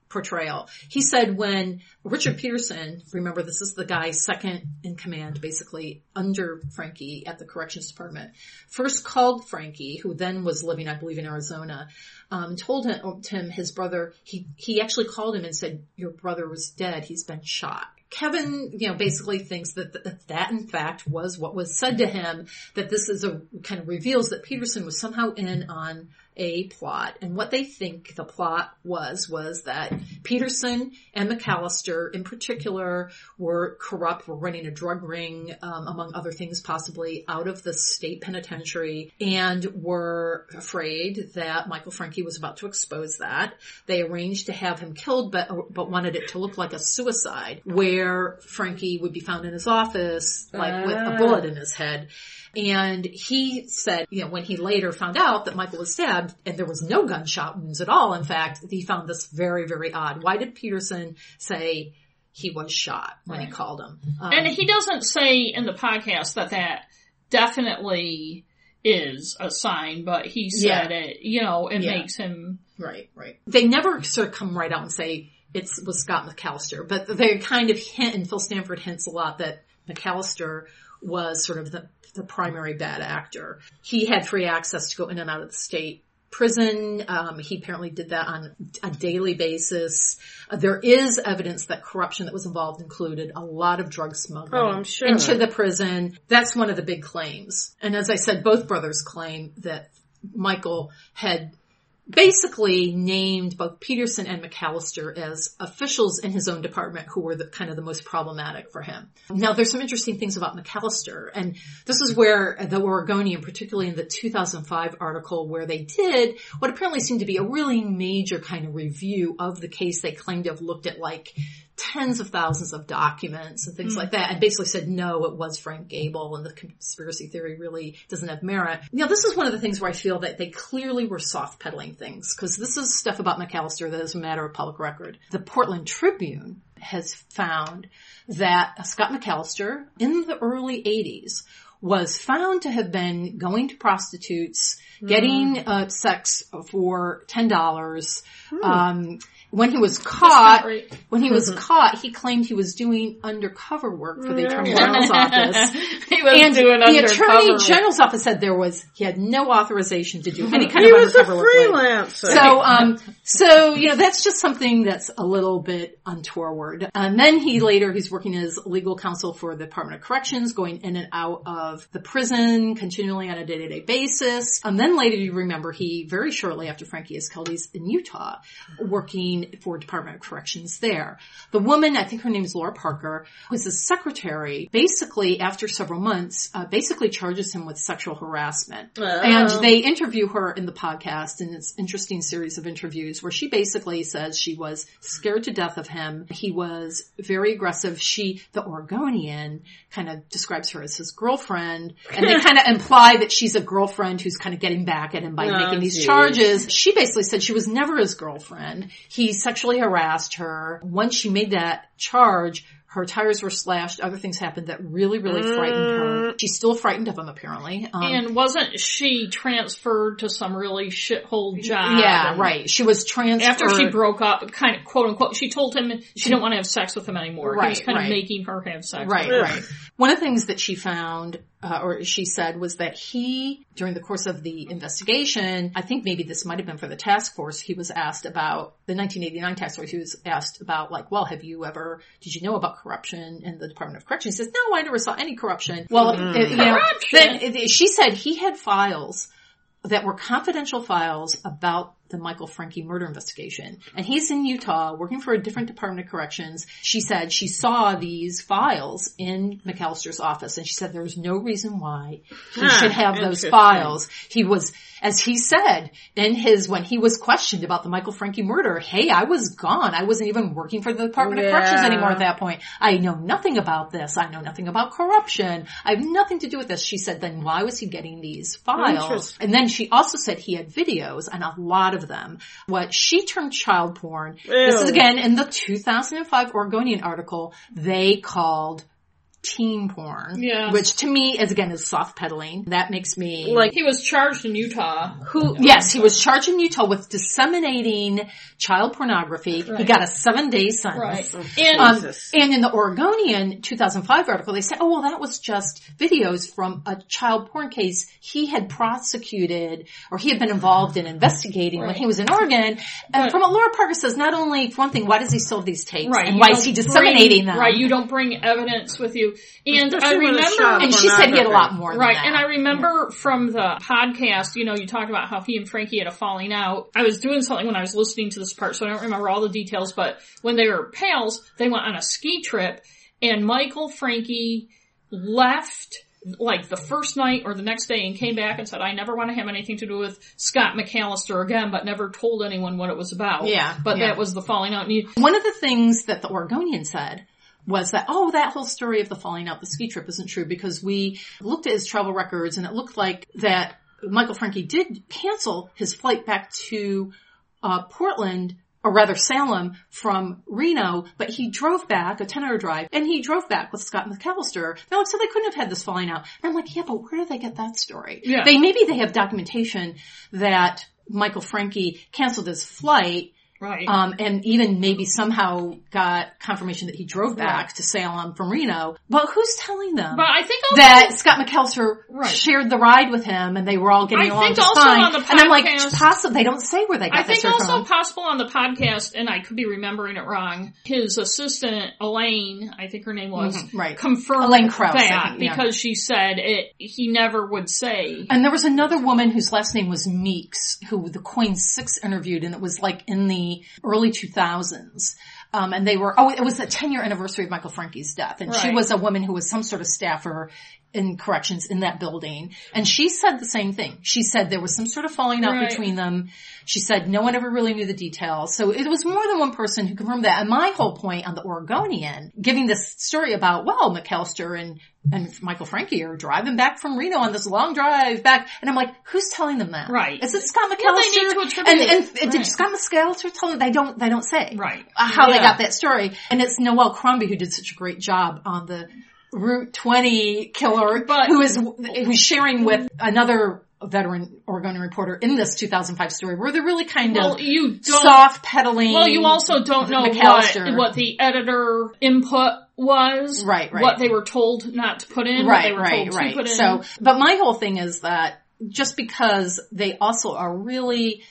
portrayal. He said when Richard Peterson, remember this is the guy second in command basically under Francke at the corrections department, first called Francke, who then was living, I believe, in Arizona, um, told him, him his brother, he, he actually called him and said, your brother was dead. He's been shot. Kevin, you know, basically thinks that that, that in fact was what was said to him, that this is a kind of reveals that Peterson was somehow in on a plot. And what they think the plot was, was that Peterson and McAllister in particular were corrupt, were running a drug ring, um, among other things possibly out of the state penitentiary and were afraid that Michael Francke was about to expose that. They arranged to have him killed, but, but wanted it to look like a suicide where Francke would be found in his office, like with a bullet in his head. And he said, you know, when he later found out that Michael was stabbed and there was no gunshot wounds at all, in fact, he found this very, very odd. Why did Peterson say he was shot when he called him? Um, And he doesn't say in the podcast that that definitely is a sign, but he said it, you know, it Yeah. makes him, Right, right. They never sort of come right out and say it was Scott McAllister, but they kind of hint, and Phil Stanford hints a lot that McAllister was sort of the, the primary bad actor. He had free access to go in and out of the state prison. Um, he apparently did that on a daily basis. Uh, there is evidence that corruption that was involved included a lot of drug smuggling Oh, sure. into the prison. That's one of the big claims. And as I said, both brothers claim that Michael had basically named both Peterson and McAllister as officials in his own department who were the kind of the most problematic for him. Now there's some interesting things about McAllister and this is where the Oregonian, particularly in the 2005 article where they did what apparently seemed to be a really major kind of review of the case they claimed to have looked at like tens of thousands of documents and things like that and basically said no, it was Frank Gable and the conspiracy theory really doesn't have merit. Now this is one of the things where I feel that they clearly were soft pedaling things because this is stuff about McAllister that is a matter of public record. The Portland Tribune has found that Scott McAllister in the early 80s was found to have been going to prostitutes, getting uh, sex for $10, um, when he was caught, right. when he was mm-hmm. caught, he claimed he was doing undercover work for the Attorney General's office. He was And doing the Attorney undercover. General's office said there was, he had no authorization to do any kind he of was a undercover work. like- freelancer. so, um, so, you know, that's just something that's a little bit untoward. And then he later, he's working as legal counsel for the Department of Corrections, going in and out of the prison continually on a day-to-day basis. And then later, you remember he, very shortly after Francke is killed, he's in Utah working for Department of Corrections there. The woman, I think her name is Laura Parker, was his secretary, basically after several months, uh, basically charges him with sexual harassment. And Oh. they interview her in the podcast and it's an interesting series of interviews where she basically says she was scared to death of him. He was very aggressive. She, the Oregonian, kind of describes her as his girlfriend and they kind of imply that she's a girlfriend who's kind of getting back at him by Oh, making these geez. charges. She basically said she was never his girlfriend. He sexually harassed her. Once she made that charge, her tires were slashed. Other things happened that really, really frightened her. She's still frightened of him apparently. Um, And wasn't she transferred to some really shithole job? Yeah, right. She was transferred. After she broke up, kind of quote unquote, she told him she didn't want to have sex with him anymore. Right, he was kind right. of making her have sex. Right, with him. right. One of the things that she found, uh, or she said, was that he, during the course of the investigation, I think maybe this might have been for the task force, he was asked about, the 1989 task force, he was asked about like, well, have you ever, did you know about corruption in the Department of Correction? He says, no, I never saw any corruption. Well, it- you know, Corruption. then it- she said he had files that were confidential files about the Michael Francke murder investigation. And he's in Utah working for a different Department of Corrections. She said she saw these files in McAllister's office and she said there's no reason why he should have those files. He was, as he said in his, when he was questioned about the Michael Francke murder, hey, I was gone. I wasn't even working for the Department of Corrections anymore at that point. I know nothing about this. I know nothing about corruption. I have nothing to do with this. She said, then why was he getting these files? And then she also said he had videos and a lot of them. What she termed child porn. This is again in the 2005 Oregonian article they called teen porn. Yeah. Which to me is again is soft peddling. That makes me Like- He was charged in Utah. Who? Yes, he was charged in Utah with disseminating child pornography. He got a seven day sentence. Right. And Um, and in the Oregonian 2005 article, they said, oh, well, that was just videos from a child porn case he had prosecuted or he had been involved in investigating when he was in Oregon. And But- from what Laura Parker says, not only, for one thing, why does he still have these tapes? Right. And you why is he disseminating bring- them? Right. You don't bring evidence with you. And I Especially when it's remember, and she said he had a lot more Right, and I remember from the podcast, you know, you talked about how he and Francke had a falling out. I was doing something when I was listening to this part, so I don't remember all the details, but when they were pals, they went on a ski trip, and Michael Frankie left like the first night or the next day and came back and said, I never want to have anything to do with Scott McAllister again, but never told anyone what it was about. Yeah, But yeah. that was the falling out. And you, One of the things that the Oregonian said was that, oh, that whole story of the falling out the ski trip isn't true because we looked at his travel records and it looked like that Michael Francke did cancel his flight back to uh, Portland or rather Salem from Reno, but he drove back, a 10 hour drive, and he drove back with Scott McAllister. They're like, so they couldn't have had this falling out. And I'm like, yeah, but where did they get that story? Yeah. They, maybe they have documentation that Michael Francke canceled his flight right. um, and even maybe somehow got confirmation that he drove back to Salem from Reno. But who's telling them but I think also, that Scott McAllister Right. shared the ride with him and they were all getting I along think just also fine? on the and I'm like, possible they don't say where they got I think also from. possible on the podcast, and I could be remembering it wrong. His assistant Elaine, I think her name was, Mhm, right. confirmed Elaine Krauss, I that think, yeah. because she said it. He never would say. And there was another woman whose last name was Meeks, who the KOIN 6 interviewed, and it was like in the early 2000s. Um, and they were, oh, it was the 10 year anniversary of Michael Francke's death. And she was a woman who was some sort of staffer in corrections in that building. And she said the same thing. She said there was some sort of falling out Right. between them. She said no one ever really knew the details. So it was more than one person who confirmed that. And my whole point on the Oregonian, giving this story about, well, McAllister and, and Michael Francke are driving back from Reno on this long drive back. And I'm like, who's telling them that? Right. Is it Scott McAllister? Well, they need to and, and, and did Scott McAllister tell them? They don't, they don't say. Right. How they got that story. And it's Noelle Crombie who did such a great job on the Route 20 killer, But- who is, who's sharing with another veteran Oregonian reporter in this 2005 story where they're really kind Well, of you soft pedaling. well, you also don't know what, McAllister. what the editor input was. Right, right. What they were told not to put in. what they right, right, to right. put in. So, but my whole thing is that just because they also are really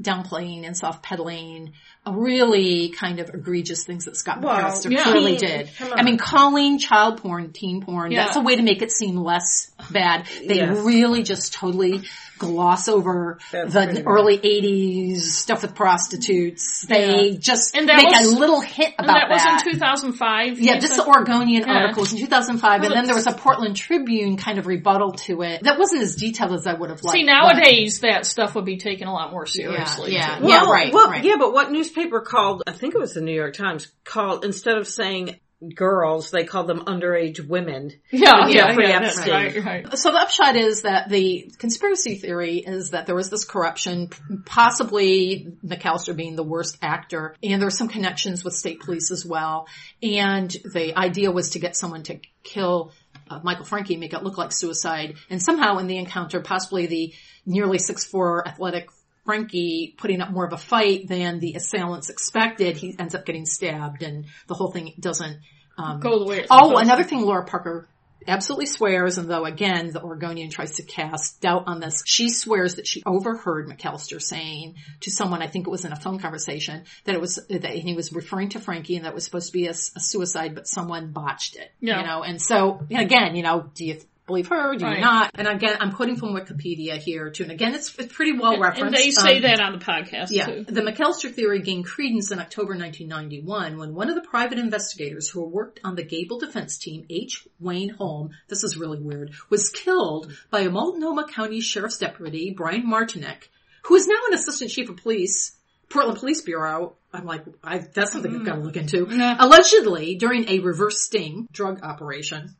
downplaying and soft pedaling a really kind of egregious things that Scott Well, McAllister yeah. clearly did. I mean, calling child porn teen porn, Yeah. that's a way to make it seem less bad. They Yes. really just totally gloss over That's the pretty bad. early 80s stuff with prostitutes. They Yeah. just And that make was- a little hint and about that That was in 2005. yeah, just said? the Oregonian Yeah. article was in 2005, and then there was a Portland Tribune kind of rebuttal to it. That wasn't as detailed as I would have liked. See, but- nowadays that stuff would be taken a lot more seriously. yeah. too. Yeah, right, Well, right. yeah, but what newspaper called? I think it was the New York Times. Called instead of saying girls, they called them underage women. Yeah, yeah, yeah, right, right. So the upshot is that the conspiracy theory is that there was this corruption, possibly McAllister being the worst actor, and there were some connections with state police as well. And the idea was to get someone to kill uh, Michael Francke, make it look like suicide, and somehow in the encounter, possibly the nearly six four athletic Francke putting up more of a fight than the assailants expected, he ends up getting stabbed, and the whole thing doesn't um, Go the way Oh, another thing Laura Parker absolutely swears, and though again, the Oregonian tries to cast doubt on this, she swears that she overheard McAllister saying to someone, I think it was in a phone conversation, that it was, that he was referring to Francke and that was supposed to be a, a suicide, but someone botched it. Yeah. You know, and so, and again, you know, do you, believe her? Do Right. you not? And again, I'm quoting from Wikipedia here too. And again, it's, it's pretty well referenced. And they say Um, that on the podcast yeah, too. the McAllister theory gained credence in October 1991 when one of the private investigators who worked on the Gable defense team, H. Wayne Holm, this is really weird, was killed by a Multnomah County Sheriff's Deputy, Brian Martinek, who is now an assistant chief of police, Portland Police Bureau. I'm like, I, that's something I've got to look into. Yeah. Allegedly, during a reverse sting drug operation,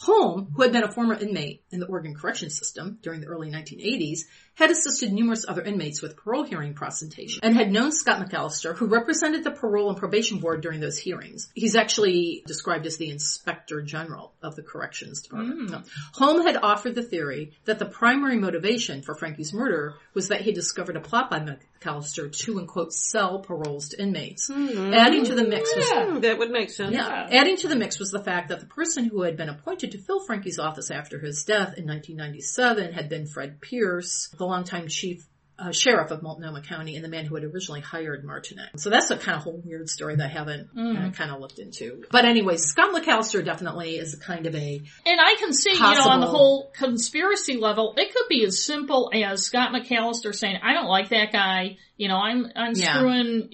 Holm, who had been a former inmate in the Oregon Correction System during the early 1980s, had assisted numerous other inmates with parole hearing presentation and had known Scott McAllister, who represented the parole and probation board during those hearings. He's actually described as the inspector general of the corrections department. No. Holm had offered the theory that the primary motivation for Francke's murder was that he discovered a plot by McAllister to, and quote, sell paroles to inmates. Adding to the mix was Hmm, that would make sense. yeah. Adding to the mix was the fact that the person who had been appointed to fill Francke's office after his death in 1997 had been Fred Pierce, the longtime chief uh, sheriff of Multnomah County and the man who had originally hired Martinek. So that's a kind of whole weird story that I haven't uh, kind of looked into. But anyway, Scott McAllister definitely is a kind of a And I can see, you know, on the whole conspiracy level, it could be as simple as Scott McAllister saying, I don't like that guy, you know, I'm, I'm Yeah. screwing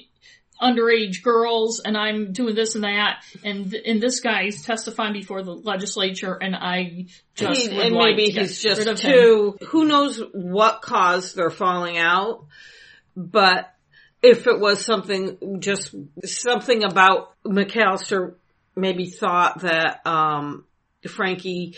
underage girls and I'm doing this and that and, and this guy's testifying before the legislature and I just He- and like maybe he's just of him. too. Who knows what caused their falling out? But if it was something, just something about McAllister, maybe thought that um Francke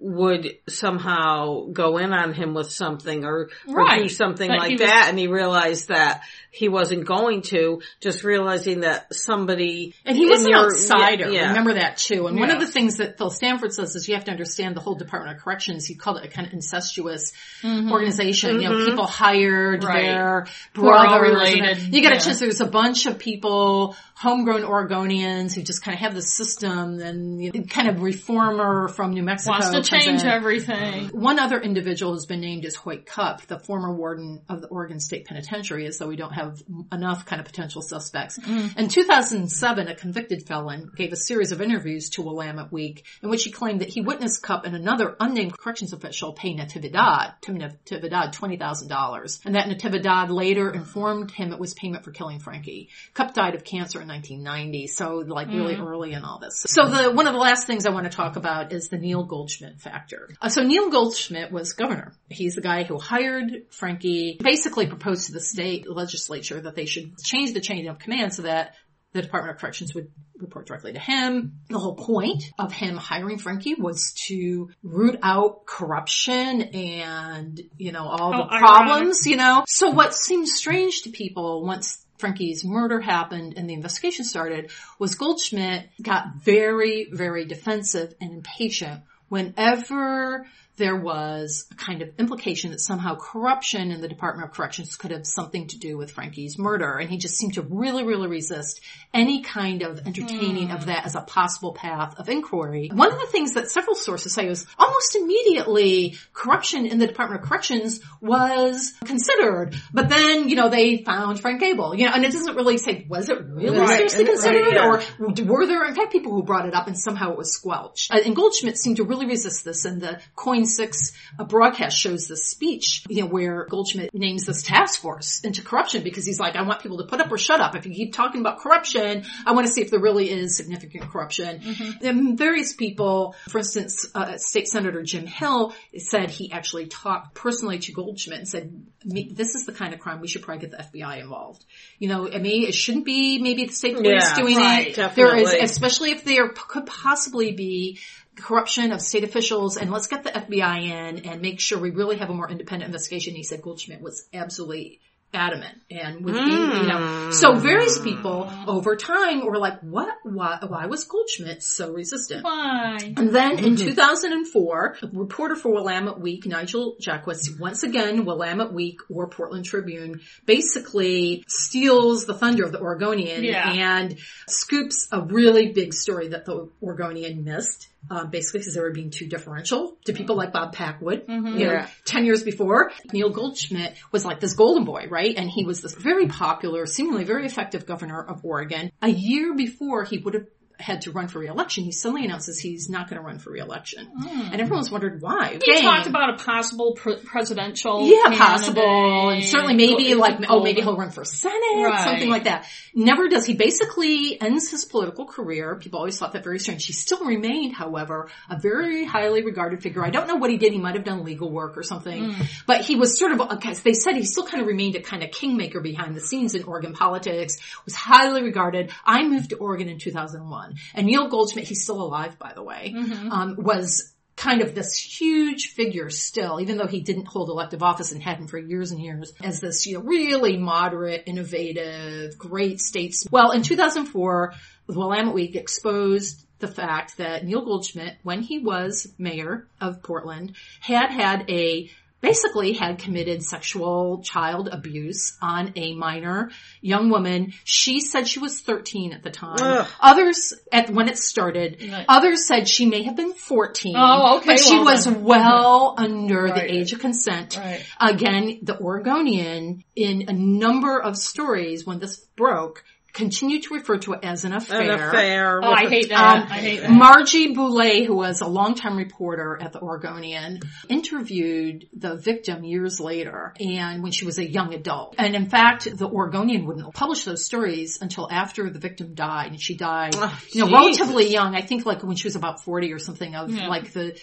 would somehow go in on him with something or, or do something But like was- that, and he realized that he wasn't going to. Just realizing that somebody And he was an your- outsider. yeah. Remember that too. And one of the things that Phil Stanford says is you have to understand the whole Department of Corrections. He called it a kind of incestuous mm-hmm. organization. You know, mm-hmm. people hired Right. their Who are all brothers. related. You get a Yeah. chance. There's a bunch of people, homegrown Oregonians, who just kind of have the system and you know, kind of reformer from New Mexico Wants to change in. everything. One other individual who's been named is Hoyt Cupp, the former warden of the Oregon State Penitentiary, as though we don't have enough kind of potential suspects. Mm-hmm. In 2007, a convicted felon gave a series of interviews to Willamette Week in which he claimed that he witnessed Cupp and another unnamed corrections official pay Natividad, to Natividad $20,000, and that Natividad later informed him it was payment for killing Francke. Cupp died of cancer in 1990, so like really early in all this. So the one of the last things I want to talk about is the Neil Goldschmidt factor. Uh, so Neil Goldschmidt was governor. He's the guy who hired Francke, basically proposed to the state legislature that they should change the chain of command so that the Department of Corrections would report directly to him. The whole point of him hiring Francke was to root out corruption and, you know, all How the ironic. problems, you know. So what seems strange to people once Francke's murder happened and the investigation started was Goldschmidt got very, very defensive and impatient. Whenever there was a kind of implication that somehow corruption in the Department of Corrections could have something to do with Francke's murder. And he just seemed to really, really resist any kind of entertaining of that as a possible path of inquiry. One of the things that several sources say was almost immediately corruption in the Department of Corrections was considered. But then, you know, they found Frank Gable, you know, and it doesn't really say, was it really Right, seriously right, considered yeah. or were there in fact people who brought it up and somehow it was squelched? Uh, And Goldschmidt seemed to really resist this and the KOIN 6 uh, broadcast shows this speech, you know, where Goldschmidt names this task force into corruption because he's like, I want people to put up or shut up. If you keep talking about corruption, I want to see if there really is significant corruption. And various people, for instance, uh, State Senator Jim Hill said he actually talked personally to Goldschmidt and said, this is the kind of crime we should probably get the FBI involved. You know, I mean, it shouldn't be maybe the state police Yeah, doing right, it. There is, especially if there could possibly be corruption of state officials and let's get the FBI in and make sure we really have a more independent investigation. He said Goldschmidt was absolutely adamant and with being, you know, hmm. so various people over time were like, what, why, why was Goldschmidt so resistant? Why? And then in 2004, a reporter for Willamette Week, Nigel Jaquiss, once again, Willamette Week or Portland Tribune, basically steals the thunder of the Oregonian Yeah. and scoops a really big story that the Oregonian missed. Um, basically because they were being too differential to people like Bob Packwood. You know, Yeah. 10 years before, Neil Goldschmidt was like this golden boy, right? And he was this very popular, seemingly very effective governor of Oregon. A year before he would have had to run for reelection, he suddenly announces he's not going to run for reelection. Hmm. And everyone's wondered why. He Okay. talked about a possible pre- presidential. Yeah, possible. And certainly maybe Go- like, oh, maybe he'll run for Senate, Right. something like that. Never does. He basically ends his political career. People always thought that very strange. He still remained, however, a very highly regarded figure. I don't know what he did. He might have done legal work or something, hmm. but he was sort of, okay, they said he still kind of remained a kind of kingmaker behind the scenes in Oregon politics, was highly regarded. I moved to Oregon in 2001 and Neil Goldschmidt, he's still alive, by the way, um, was kind of this huge figure still, even though he didn't hold elective office and hadn't for years and years, as this, you know, really moderate, innovative, great statesman. Well, in 2004, the Willamette Week exposed the fact that Neil Goldschmidt, when he was mayor of Portland, had had a basically had committed sexual child abuse on a minor young woman. She said she was 13 at the time. Ugh. Others, at when it started, Right. others said she may have been 14. Oh, okay, But she well was then. well under Right. the age of consent. Right. Again, the Oregonian, in a number of stories when this broke, continued to refer to it as an affair. An affair. Oh, with I a- hate that. Um, I hate that. Margie Boulé, who was a longtime reporter at the Oregonian, interviewed the victim years later and when she was a young adult. And in fact, the Oregonian wouldn't publish those stories until after the victim died and she died, Oh, you know, Jesus. relatively young. I think like when she was about 40 or something of Yeah. like the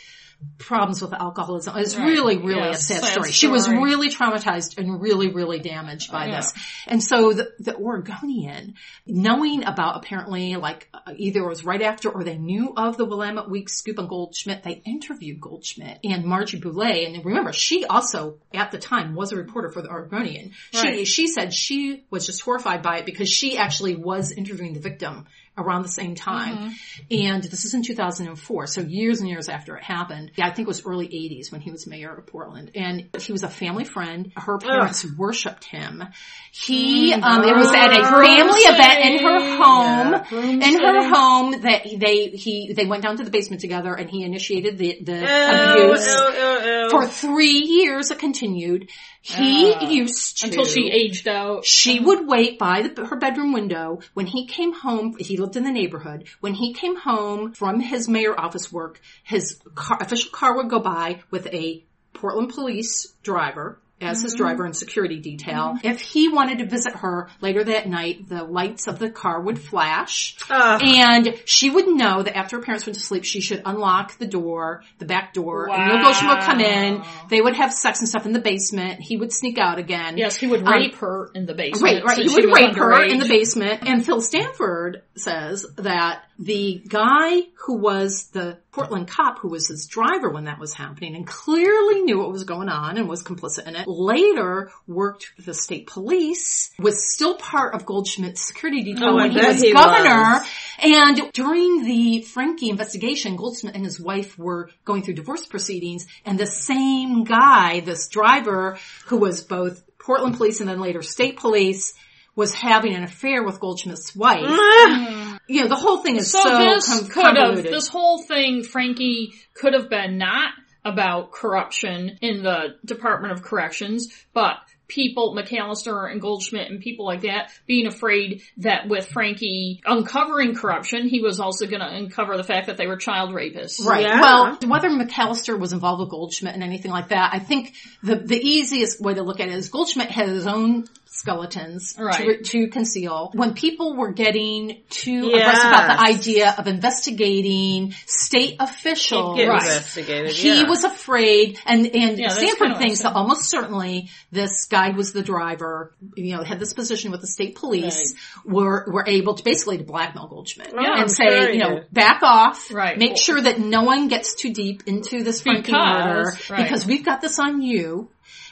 problems with alcoholism. It's Right. really, really Yeah, a sad, sad story. She was really traumatized and really, really damaged by Yeah. this. And so the, the Oregonian, knowing about apparently like either it was right after or they knew of the Willamette Week scoop on Goldschmidt, they interviewed Goldschmidt and Margie Boulé. And remember, she also at the time was a reporter for the Oregonian. She, she said she was just horrified by it because she actually was interviewing the victim around the same time. Mm-hmm. And this is in 2004, so years and years after it happened. Yeah, I think it was early 80s when he was mayor of Portland. And he was a family friend. Her parents worshipped him. He, um, it was at a family event in her home. Yeah, in her home that they, he, they went down to the basement together and he initiated the, the Ew, abuse. ew, ew. For three years it continued. He Ah. used to. Until she aged out. She would wait by the, her bedroom window when he came home. He lived in the neighborhood. When he came home from his mayor office work, his car, official car would go by with a Portland police driver as his mm-hmm. driver and security detail. Mm-hmm. If he wanted to visit her later that night, the lights of the car would flash. Ugh. And she would know that after her parents went to sleep, she should unlock the door, the back door, and Neil Wow. Goshen would come in. They would have sex and stuff in the basement. He would sneak out again. Yes, he would um, rape her in the basement. Right, right. He would rape her in the basement. And Phil Stanford says that the guy who was the Portland cop who was his driver when that was happening and clearly knew what was going on and was complicit in it, later worked for the state police, was still part of Goldschmidt's security detail Oh, when he was he governor. was. And during the Francke investigation, Goldschmidt and his wife were going through divorce proceedings and the same guy, this driver who was both Portland police and then later state police, was having an affair with Goldschmidt's wife. Mm-hmm. You know, the whole thing is so, So, this com- could have, convoluted. this whole thing, Francke, could have been not about corruption in the Department of Corrections, but people, McAllister and Goldschmidt and people like that, being afraid that with Francke uncovering corruption, he was also going to uncover the fact that they were child rapists. Right. Yeah. Well, whether McAllister was involved with Goldschmidt and anything like that, I think the the easiest way to look at it is Goldschmidt had his own skeletons Right. to, to conceal. When people were getting too Yes. aggressive about the idea of investigating state officials, Right. he yeah. was afraid, and and Yeah, Stanford thinks I'm that almost certainly this guy was the driver. You know, had this position with the state police. Were were able to basically to blackmail Goldschmidt I'm and say, sure you know, back off. Right. Make sure that no one gets too deep into this Francke murder right. because we've got this on you,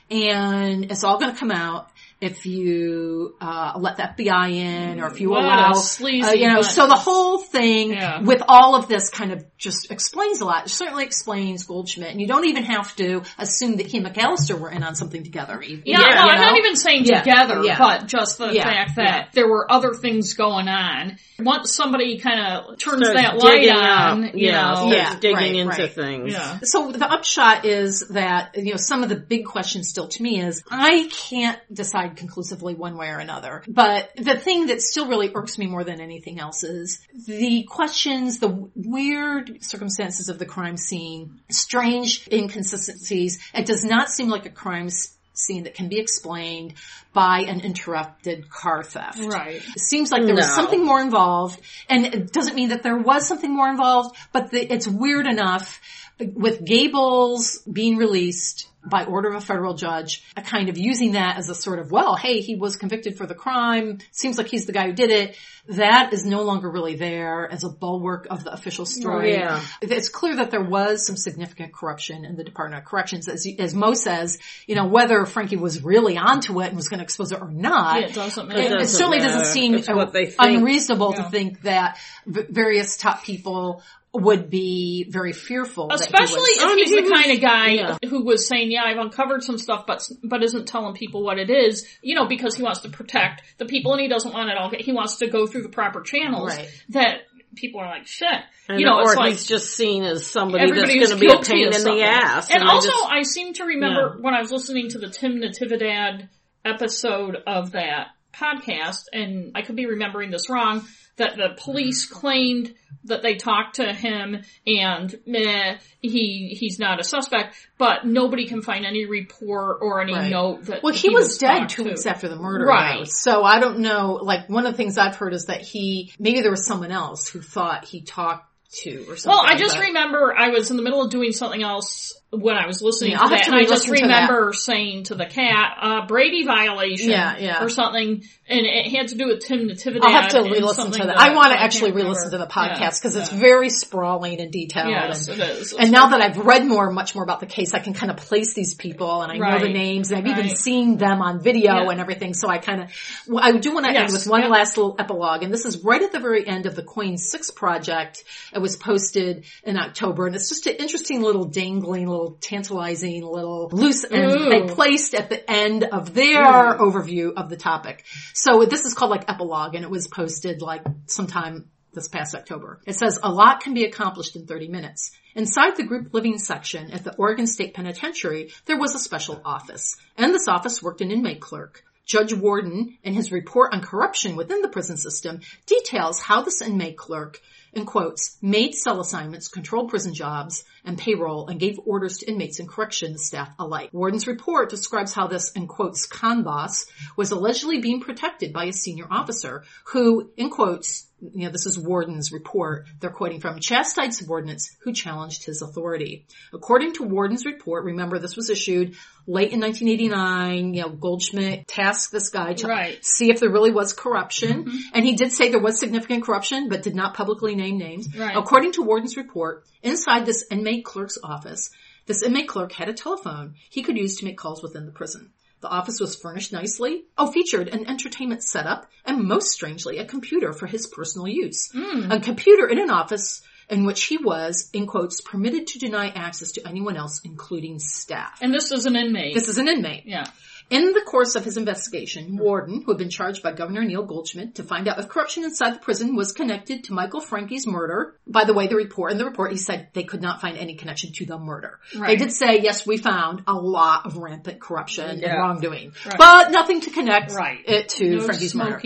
and it's all going to come out. If you uh, let the FBI in, or if you What a allow, uh, you know, bunch. so the whole thing Yeah. with all of this kind of just explains a lot. It certainly explains Goldschmidt, and you don't even have to assume that he and McAllister were in on something together. Even, Yeah, Yeah, no, you I'm know? not even saying Yeah, together, yeah. but just the Yeah, fact that yeah. there were other things going on. Once somebody kind of turns Starts that light on, up. you yeah, know, Yeah, digging right, into right. things. yeah. So the upshot is that, you know, some of the big questions still to me is, I can't decide decide conclusively one way or another. But the thing that still really irks me more than anything else is the questions, the weird circumstances of the crime scene, strange inconsistencies. It does not seem like a crime scene that can be explained by an interrupted car theft. Right. It seems like there was something more involved, and it doesn't mean that there was something more involved, but the, it's weird enough with Gables being released by order of a federal judge, a kind of using that as a sort of, well, hey, he was convicted for the crime, seems like he's the guy who did it. That is no longer really there as a bulwark of the official story. Yeah. It's clear that there was some significant corruption in the Department of Corrections. As, as Mo says, you know, whether Francke was really onto it and was going to expose it or not, It doesn't it, matter. it doesn't certainly doesn't seem It's what they unreasonable Yeah. to think that v- various top people would be very fearful. that he Especially was- if he's he the was- kind of guy yeah. who was saying, "Yeah, I've uncovered some stuff, but but isn't telling people what it is." You know, because he wants to protect the people, and he doesn't want it all. He wants to go through the proper channels Right. that people are like, "Shit." And- you know, it's or like he's just seen as somebody that's going to be a pain in something. the ass. And, I also, just- I seem to remember when I was listening to the Tim Natividad episode of that podcast, and I could be remembering this wrong, that the police claimed that they talked to him and meh, he he's not a suspect, but nobody can find any report or any Right. note that Well, he, was, dead talked two to. weeks after the murder. Right. though. So I don't know, like one of the things I've heard is that he, maybe there was someone else who thought he talked to or something. Well, I just but- remember I was in the middle of doing something else when I was listening Yeah, to I'll that, to and I just re-listen to remember saying to the cat, uh, Brady violation Yeah, yeah. or something, and it had to do with Tim Natividad. I'll have to re-listen to that. I want to I actually re-listen to the podcast because Yeah, it's very sprawling and detailed. Yes, and, it is. and now that I've read more, much more about the case, I can kind of place these people and I know the names and I've even seen them on video and everything. So I kind of, well, I do want to end with one last little epilogue and this is right at the very end of the KOIN 6 project. It was posted in October and it's just an interesting little dangling, little tantalizing little loose end Ooh. they placed at the end of their overview of the topic. So this is called like epilogue and it was posted like sometime this past October. It says a lot can be accomplished in 30 minutes. Inside the group living section at the Oregon State Penitentiary, there was a special office. And this office worked an inmate clerk. Judge Warden, in his report on corruption within the prison system, details how this inmate clerk, in quotes, made cell assignments, controlled prison jobs, and payroll, and gave orders to inmates and corrections staff alike. Warden's report describes how this, in quotes, con boss was allegedly being protected by a senior officer who, in quotes, you know, this is Warden's report. They're quoting from chastised subordinates who challenged his authority. According to Warden's report, remember this was issued late in 1989, you know, Goldschmidt tasked this guy to Right. see if there really was corruption. Mm-hmm. And he did say there was significant corruption, but did not publicly name names. Right. According to Warden's report, inside this inmate clerk's office, this inmate clerk had a telephone he could use to make calls within the prison. The office was furnished nicely. Oh, featured an entertainment setup and most strangely, a computer for his personal use. Hmm. A computer in an office in which he was, in quotes, permitted to deny access to anyone else, including staff. And this is an inmate. This is an inmate. yeah. In the course of his investigation, Warden, who had been charged by Governor Neil Goldschmidt to find out if corruption inside the prison was connected to Michael Francke's murder. By the way, the report in the report he said they could not find any connection to the murder. They did say yes, we found a lot of rampant corruption Yeah. and wrongdoing, Right. but nothing to connect Right. it to No Francke's murder.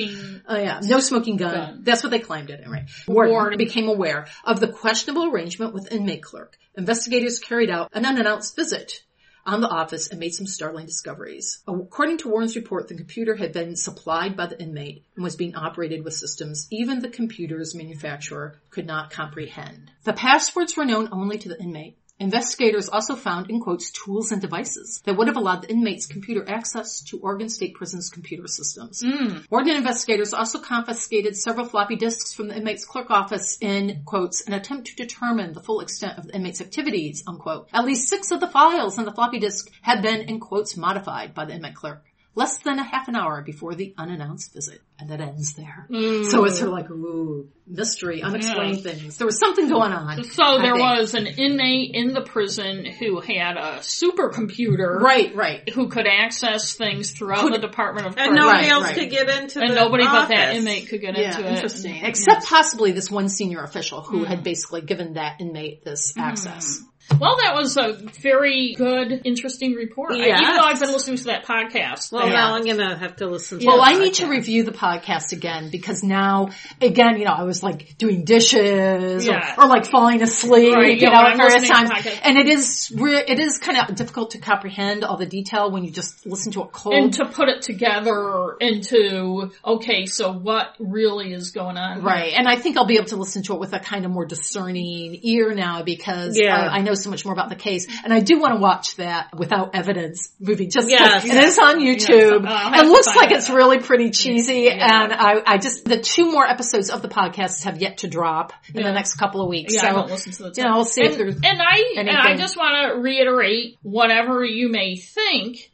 Oh yeah, no smoking gun. Gun. That's what they claimed it. Right. Warden, Warden. became aware of the questionable arrangement with inmate clerk. Investigators carried out an unannounced visit on the office and made some startling discoveries. According to Warden's report, the computer had been supplied by the inmate and was being operated with systems even the computer's manufacturer could not comprehend. The passwords were known only to the inmate. Investigators also found, in quotes, tools and devices that would have allowed the inmate's computer access to Oregon State Prison's computer systems. Hmm. Oregon investigators also confiscated several floppy disks from the inmate's clerk office in, quotes, an attempt to determine the full extent of the inmate's activities, unquote. At least six of the files on the floppy disk had been, in quotes, modified by the inmate clerk. Less than a half an hour before the unannounced visit. And that ends there. Mm. So it's sort of like, ooh, mystery, unexplained things. There was something going on. So there was an inmate in the prison who had a supercomputer. Right, right. Who could access things throughout Could- the Department of and nobody Right, else right. could get into it. and the nobody but that inmate could get Yeah, into it. interesting. And- Except possibly this one senior official who had mm. basically given that inmate this mm. access. Well, that was a very good, interesting report. I- even though I've been listening to that podcast. Well, that- now I'm gonna have to listen to Well, the I need to review the podcast again because now, again, you know, I was like doing dishes Yeah. or, or like falling asleep, Right, you yeah, know, when at various times. And it is, re- it is kind of difficult to comprehend all the detail when you just listen to it cold. and to put it together into, okay, so what really is going on? here? Right. And I think I'll be able to listen to it with a kind of more discerning ear now because uh, Yeah. I, I know so much more about the case. And I do want to watch that without evidence movie Just Yes. Oh, it is on YouTube. Yes. It looks like that it's really pretty cheesy. And I, I just, the two more episodes of the podcast have yet to drop in Yeah. the next couple of weeks. Yeah, so, I won't listen to the you know, we'll see and, and I and I just want to reiterate whatever you may think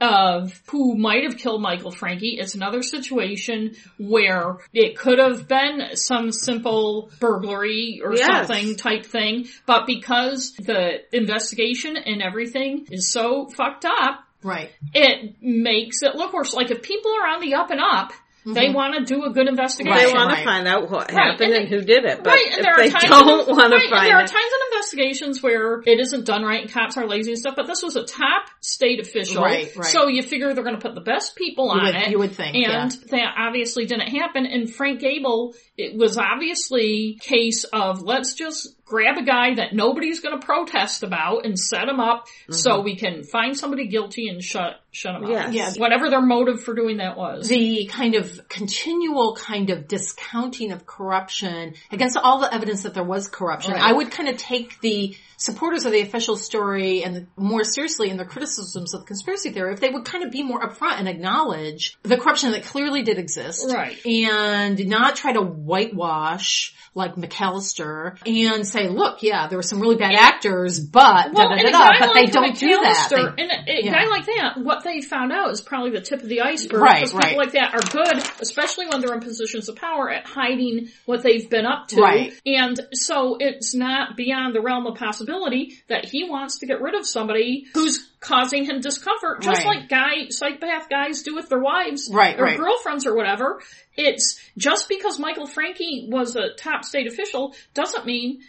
of who might have killed Michael Francke. It's another situation where it could have been some simple burglary or Yes. something type thing, but because the investigation and everything is so fucked up, right. it makes it look worse. Like if people are on the up and up, they mm-hmm. want to do a good investigation. They want right. to find out what Right, happened and and, who did it, but right, and if there are they times don't in- want to right, and find there are times in investigations where it isn't done right and cops are lazy and stuff. But this was a top state official, Right, right. so you figure they're going to put the best people You on would- it. you would think, and that obviously didn't happen. And Frank Gable, it was obviously case of let's just grab a guy that nobody's going to protest about and set him up so mm-hmm. we can find somebody guilty and shut shut him up. Yes. Yes. Whatever their motive for doing that was. the kind of continual kind of discounting of corruption against all the evidence that there was corruption. Right. I would kind of take the supporters of the official story and more seriously in their criticisms of the conspiracy theory if they would kind of be more upfront and acknowledge the corruption that clearly did exist. Right. And not try to whitewash like McAllister and say, look, yeah, there were some really bad actors, but Well, da, and da, da, but they don't do that. They- and a, a yeah. guy like that, what they found out is probably the tip of the iceberg. Right, because right. people like that are good, especially when they're in positions of power, at hiding what they've been up to. Right. And so it's not beyond the realm of possibility that he wants to get rid of somebody who's causing him discomfort, just Right. like guy psychopath guys do with their wives Right, or right. girlfriends or whatever. It's just because Michael Francke was a top state official doesn't mean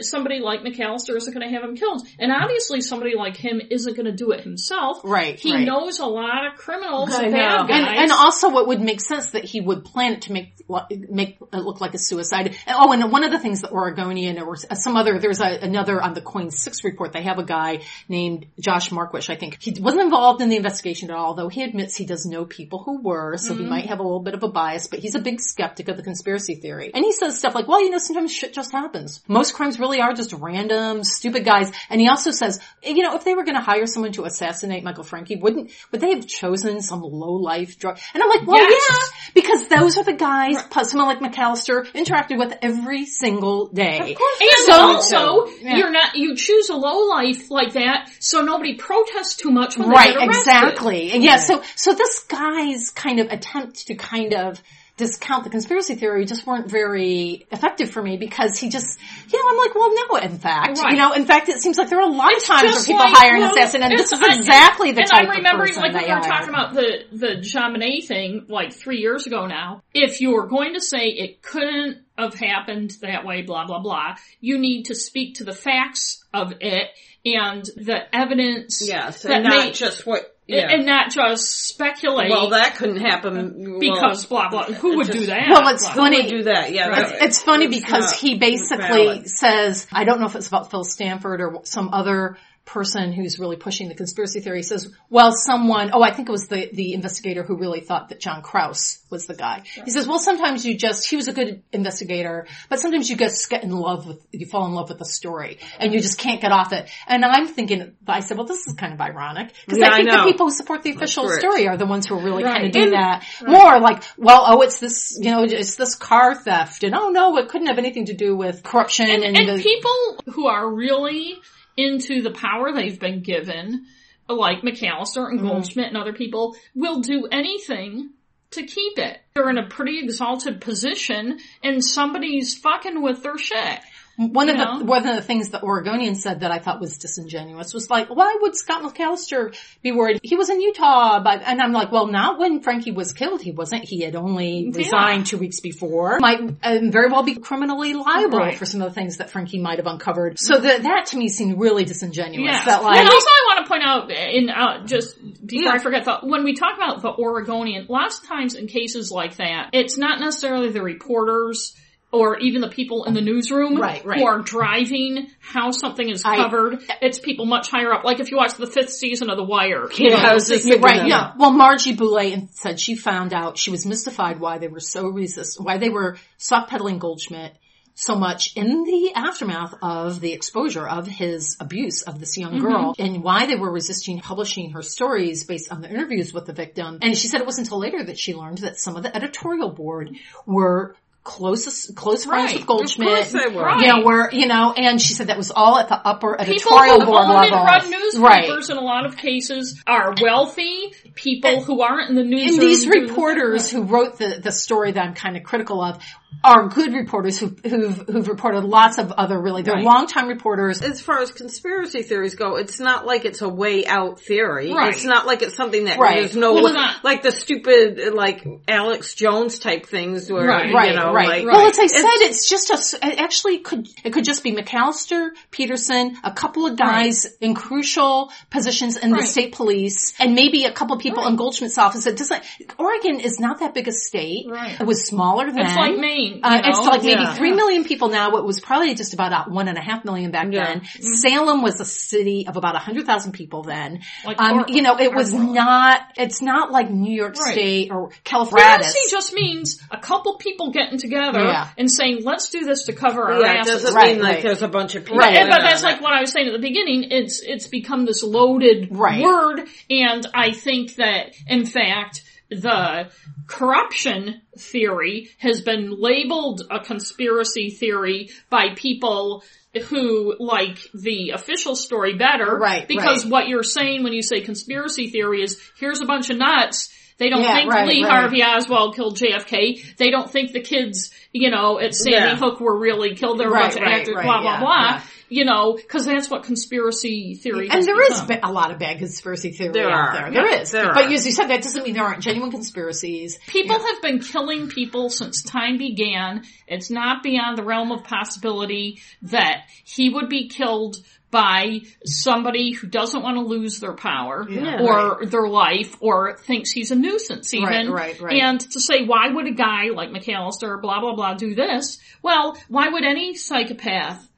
somebody like McAllister isn't going to have him killed. And obviously somebody like him isn't going to do it himself. Right, He right. knows a lot of criminals and bad guys. And, and also what would make sense that he would plan it to make make it look like a suicide. Oh, and one of the things that Oregonian or some other, there's a, another on the KOIN 6 report, they have a guy named Josh Markwish, I think. He wasn't involved in the investigation at all, though he admits he does know people who were, so he mm-hmm. might have a little bit of a bias, but he's a big skeptic of the conspiracy theory. And he says stuff like, well, you know, sometimes shit just happens. Most crimes really are just random, stupid guys. And he also says, you know, if they were going to hire someone to assassinate Michael Francke, wouldn't, would they have chosen some low life drug? And I'm like, well, Yes. yeah, because those are the guys, plus someone like McAllister interacted with every single day. Of course. And So- also, Yeah. you're not, you choose a low life like that so nobody protests too much when Right, they get arrested. exactly. And yeah, so, so this guy's kind of attempt to kind of discount the conspiracy theory just weren't very effective for me because he just, you know, I'm like, well, no, in fact, Right. you know, in fact, it seems like there are a lot of times where people like, hire an assassin and this it's- is I- exactly the and type I'm remembering, of person like when they we were hire. talking about the the Jaminet thing, like three years ago now. If you're going to say it couldn't have happened that way, blah blah blah, you need to speak to the facts of it and the evidence. yes, that and not may- just what. Yeah. and not just speculate. well, that couldn't happen because well, blah blah. Who would just- do that? Well, it's Blah. who funny. would do that? Yeah, It's, it's funny it's because he basically valid. says, I don't know if it's about Phil Stanford or some other person who's really pushing the conspiracy theory says, well, someone, oh, I think it was the, the investigator who really thought that John Crouse was the guy. He says, well, sometimes you just, he was a good investigator, but sometimes you just get in love with, you fall in love with the story and you just can't get off it. And I'm thinking, I said, well, this is kind of ironic because Yeah, I I think the people who support the official story are the ones who are really kind Right. of do And- that more like, well, oh, it's this, you know, it's this car theft and oh no, it couldn't have anything to do with corruption and, and the, people who are really into the power they've been given, like McAllister and mm-hmm. Goldschmidt and other people, will do anything to keep it. They're in a pretty exalted position and somebody's fucking with their shit. One of You the one of the things the Oregonian said that I thought was disingenuous was like, why would Scott McAllister be worried? He was in Utah, but and I'm like, well, not when Francke was killed. He wasn't. He had only resigned two weeks before. Might um, very well be criminally liable Right. for some of the things that Francke might have uncovered. So that that to me seemed really disingenuous. Yes. That like, and also I want to point out, in uh, just before Yeah. I forget, the, when we talk about the Oregonian, lots of times in cases like that, it's not necessarily the reporters or even the people in the newsroom Right, right. who are driving how something is I- covered. it's people much higher up. Like if you watch the fifth season of The Wire, you know, I thinking right. Yeah. Well, Margie Boulé said she found out she was mystified why they were so resist, why they were soft pedaling Goldschmidt so much in the aftermath of the exposure of his abuse of this young mm-hmm. girl and why they were resisting publishing her stories based on the interviews with the victim. And she said it wasn't until later that she learned that some of the editorial board were closest, close friends Right. with Goldschmidt. Of course they were. You know, where, you know, and she said that was all at the upper editorial who board level. and run right. newspapers in a lot of cases are wealthy. People who aren't in the news. And these do- reporters who wrote the, the story that I'm kind of critical of are good reporters who, who've, who've reported lots of other really, they're Right. longtime reporters. as far as conspiracy theories go, it's not like it's a way out theory. Right. It's not like it's something that Right. there's no Well, way- it's not- like the stupid like Alex Jones type things where Right, you Right, know right. like Well, as I said, it's just a, it actually could, it could just be McAllister, Peterson, a couple of guys in crucial positions in the state police, and maybe a couple of people in Goldschmidt's office. It doesn't, Oregon is not that big a state. Right. It was smaller than. It's like Maine. Uh, it's know? like maybe Yeah. three million people now. It was probably just about uh, one and a half million back Yeah. then. Mm-hmm. Salem was a city of about a hundred thousand people then. Like um, Or- you know, it was Hartford. not. It's not like New York Right. State or California. Conspiracy just means a couple people getting together Yeah. and saying, let's do this to cover our yeah, asses. doesn't Right, mean like there's a bunch of people. Right, And, but that's like what I was saying at the beginning. It's it's become this loaded Right. word, and I think that in fact the corruption theory has been labeled a conspiracy theory by people who like the official story better, Right, Because right. what you're saying when you say conspiracy theory is here's a bunch of nuts. They don't Yeah, think right, Lee right. Harvey Oswald killed JFK. They don't think the kids, you know, at Sandy Yeah. Hook were really killed. They were Right, a bunch of right, actors, right, blah, blah, yeah, blah. yeah. You know, cause that's what conspiracy theory is. And has there is become. ba- a lot of bad conspiracy theory There out are. there. Yeah, There is. there but are. as you said, that doesn't mean there aren't genuine conspiracies. People have been killing people since time began. It's not beyond the realm of possibility that he would be killed by somebody who doesn't want to lose their power Yeah. or their life or thinks he's a nuisance even. Right, right, right. And to say, why would a guy like McAllister, blah, blah, blah, do this? Well, why would any psychopath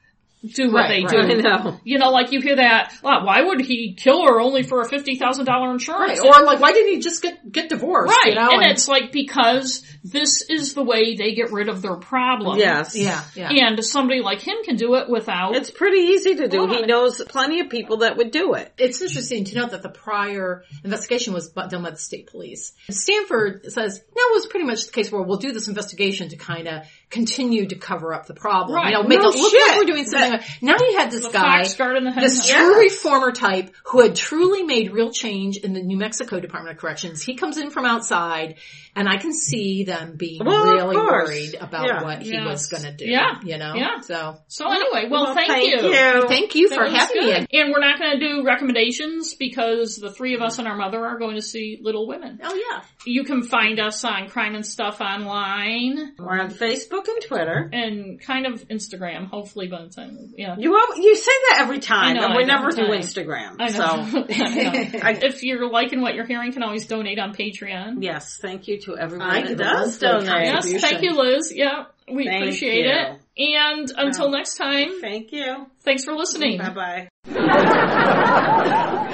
do what Right, they right. do? I know. You know, like you hear that, well, why would he kill her only for a $50,000 insurance? Or like, why didn't he just get, get divorced? Right, You know? and, it's like because this is the way they get rid of their problem. Yes. yeah, yeah. And somebody like him can do it without. It's pretty easy to do. Why? He knows plenty of people that would do it. It's interesting to note that the prior investigation was done by the state police. Stanford says, no, it was pretty much the case where we'll do this investigation to kind of continue to cover up the problem. Right. You know, make No it look shit. like we're doing something. now you had this guy, fox guard in the hen this true reformer type who had truly made real change in the New Mexico Department of Corrections. He comes in from outside and I can see them being Well, really worried about Yeah. what he Yes. was going to do. Yeah. You know? Yeah. So, So anyway, well, Well, thank, thank you. you. thank you That for having good. me. And we're not going to do recommendations because the three of us and our mother are going to see Little Women. Oh yeah. You can find us on Crime and Stuff online We're on Facebook and Twitter. and kind of Instagram, hopefully by the uh, time, yeah. You al- you say that every time, I know, and we I never do I know. Instagram. I So. I know. if you're liking what you're hearing, you can always donate on Patreon. yes, thank you to everyone I that does little bit of donate. Yes, thank you, Liz. Yeah, we Thank appreciate you. it. And until next time, Thank you. thanks for listening. Bye bye.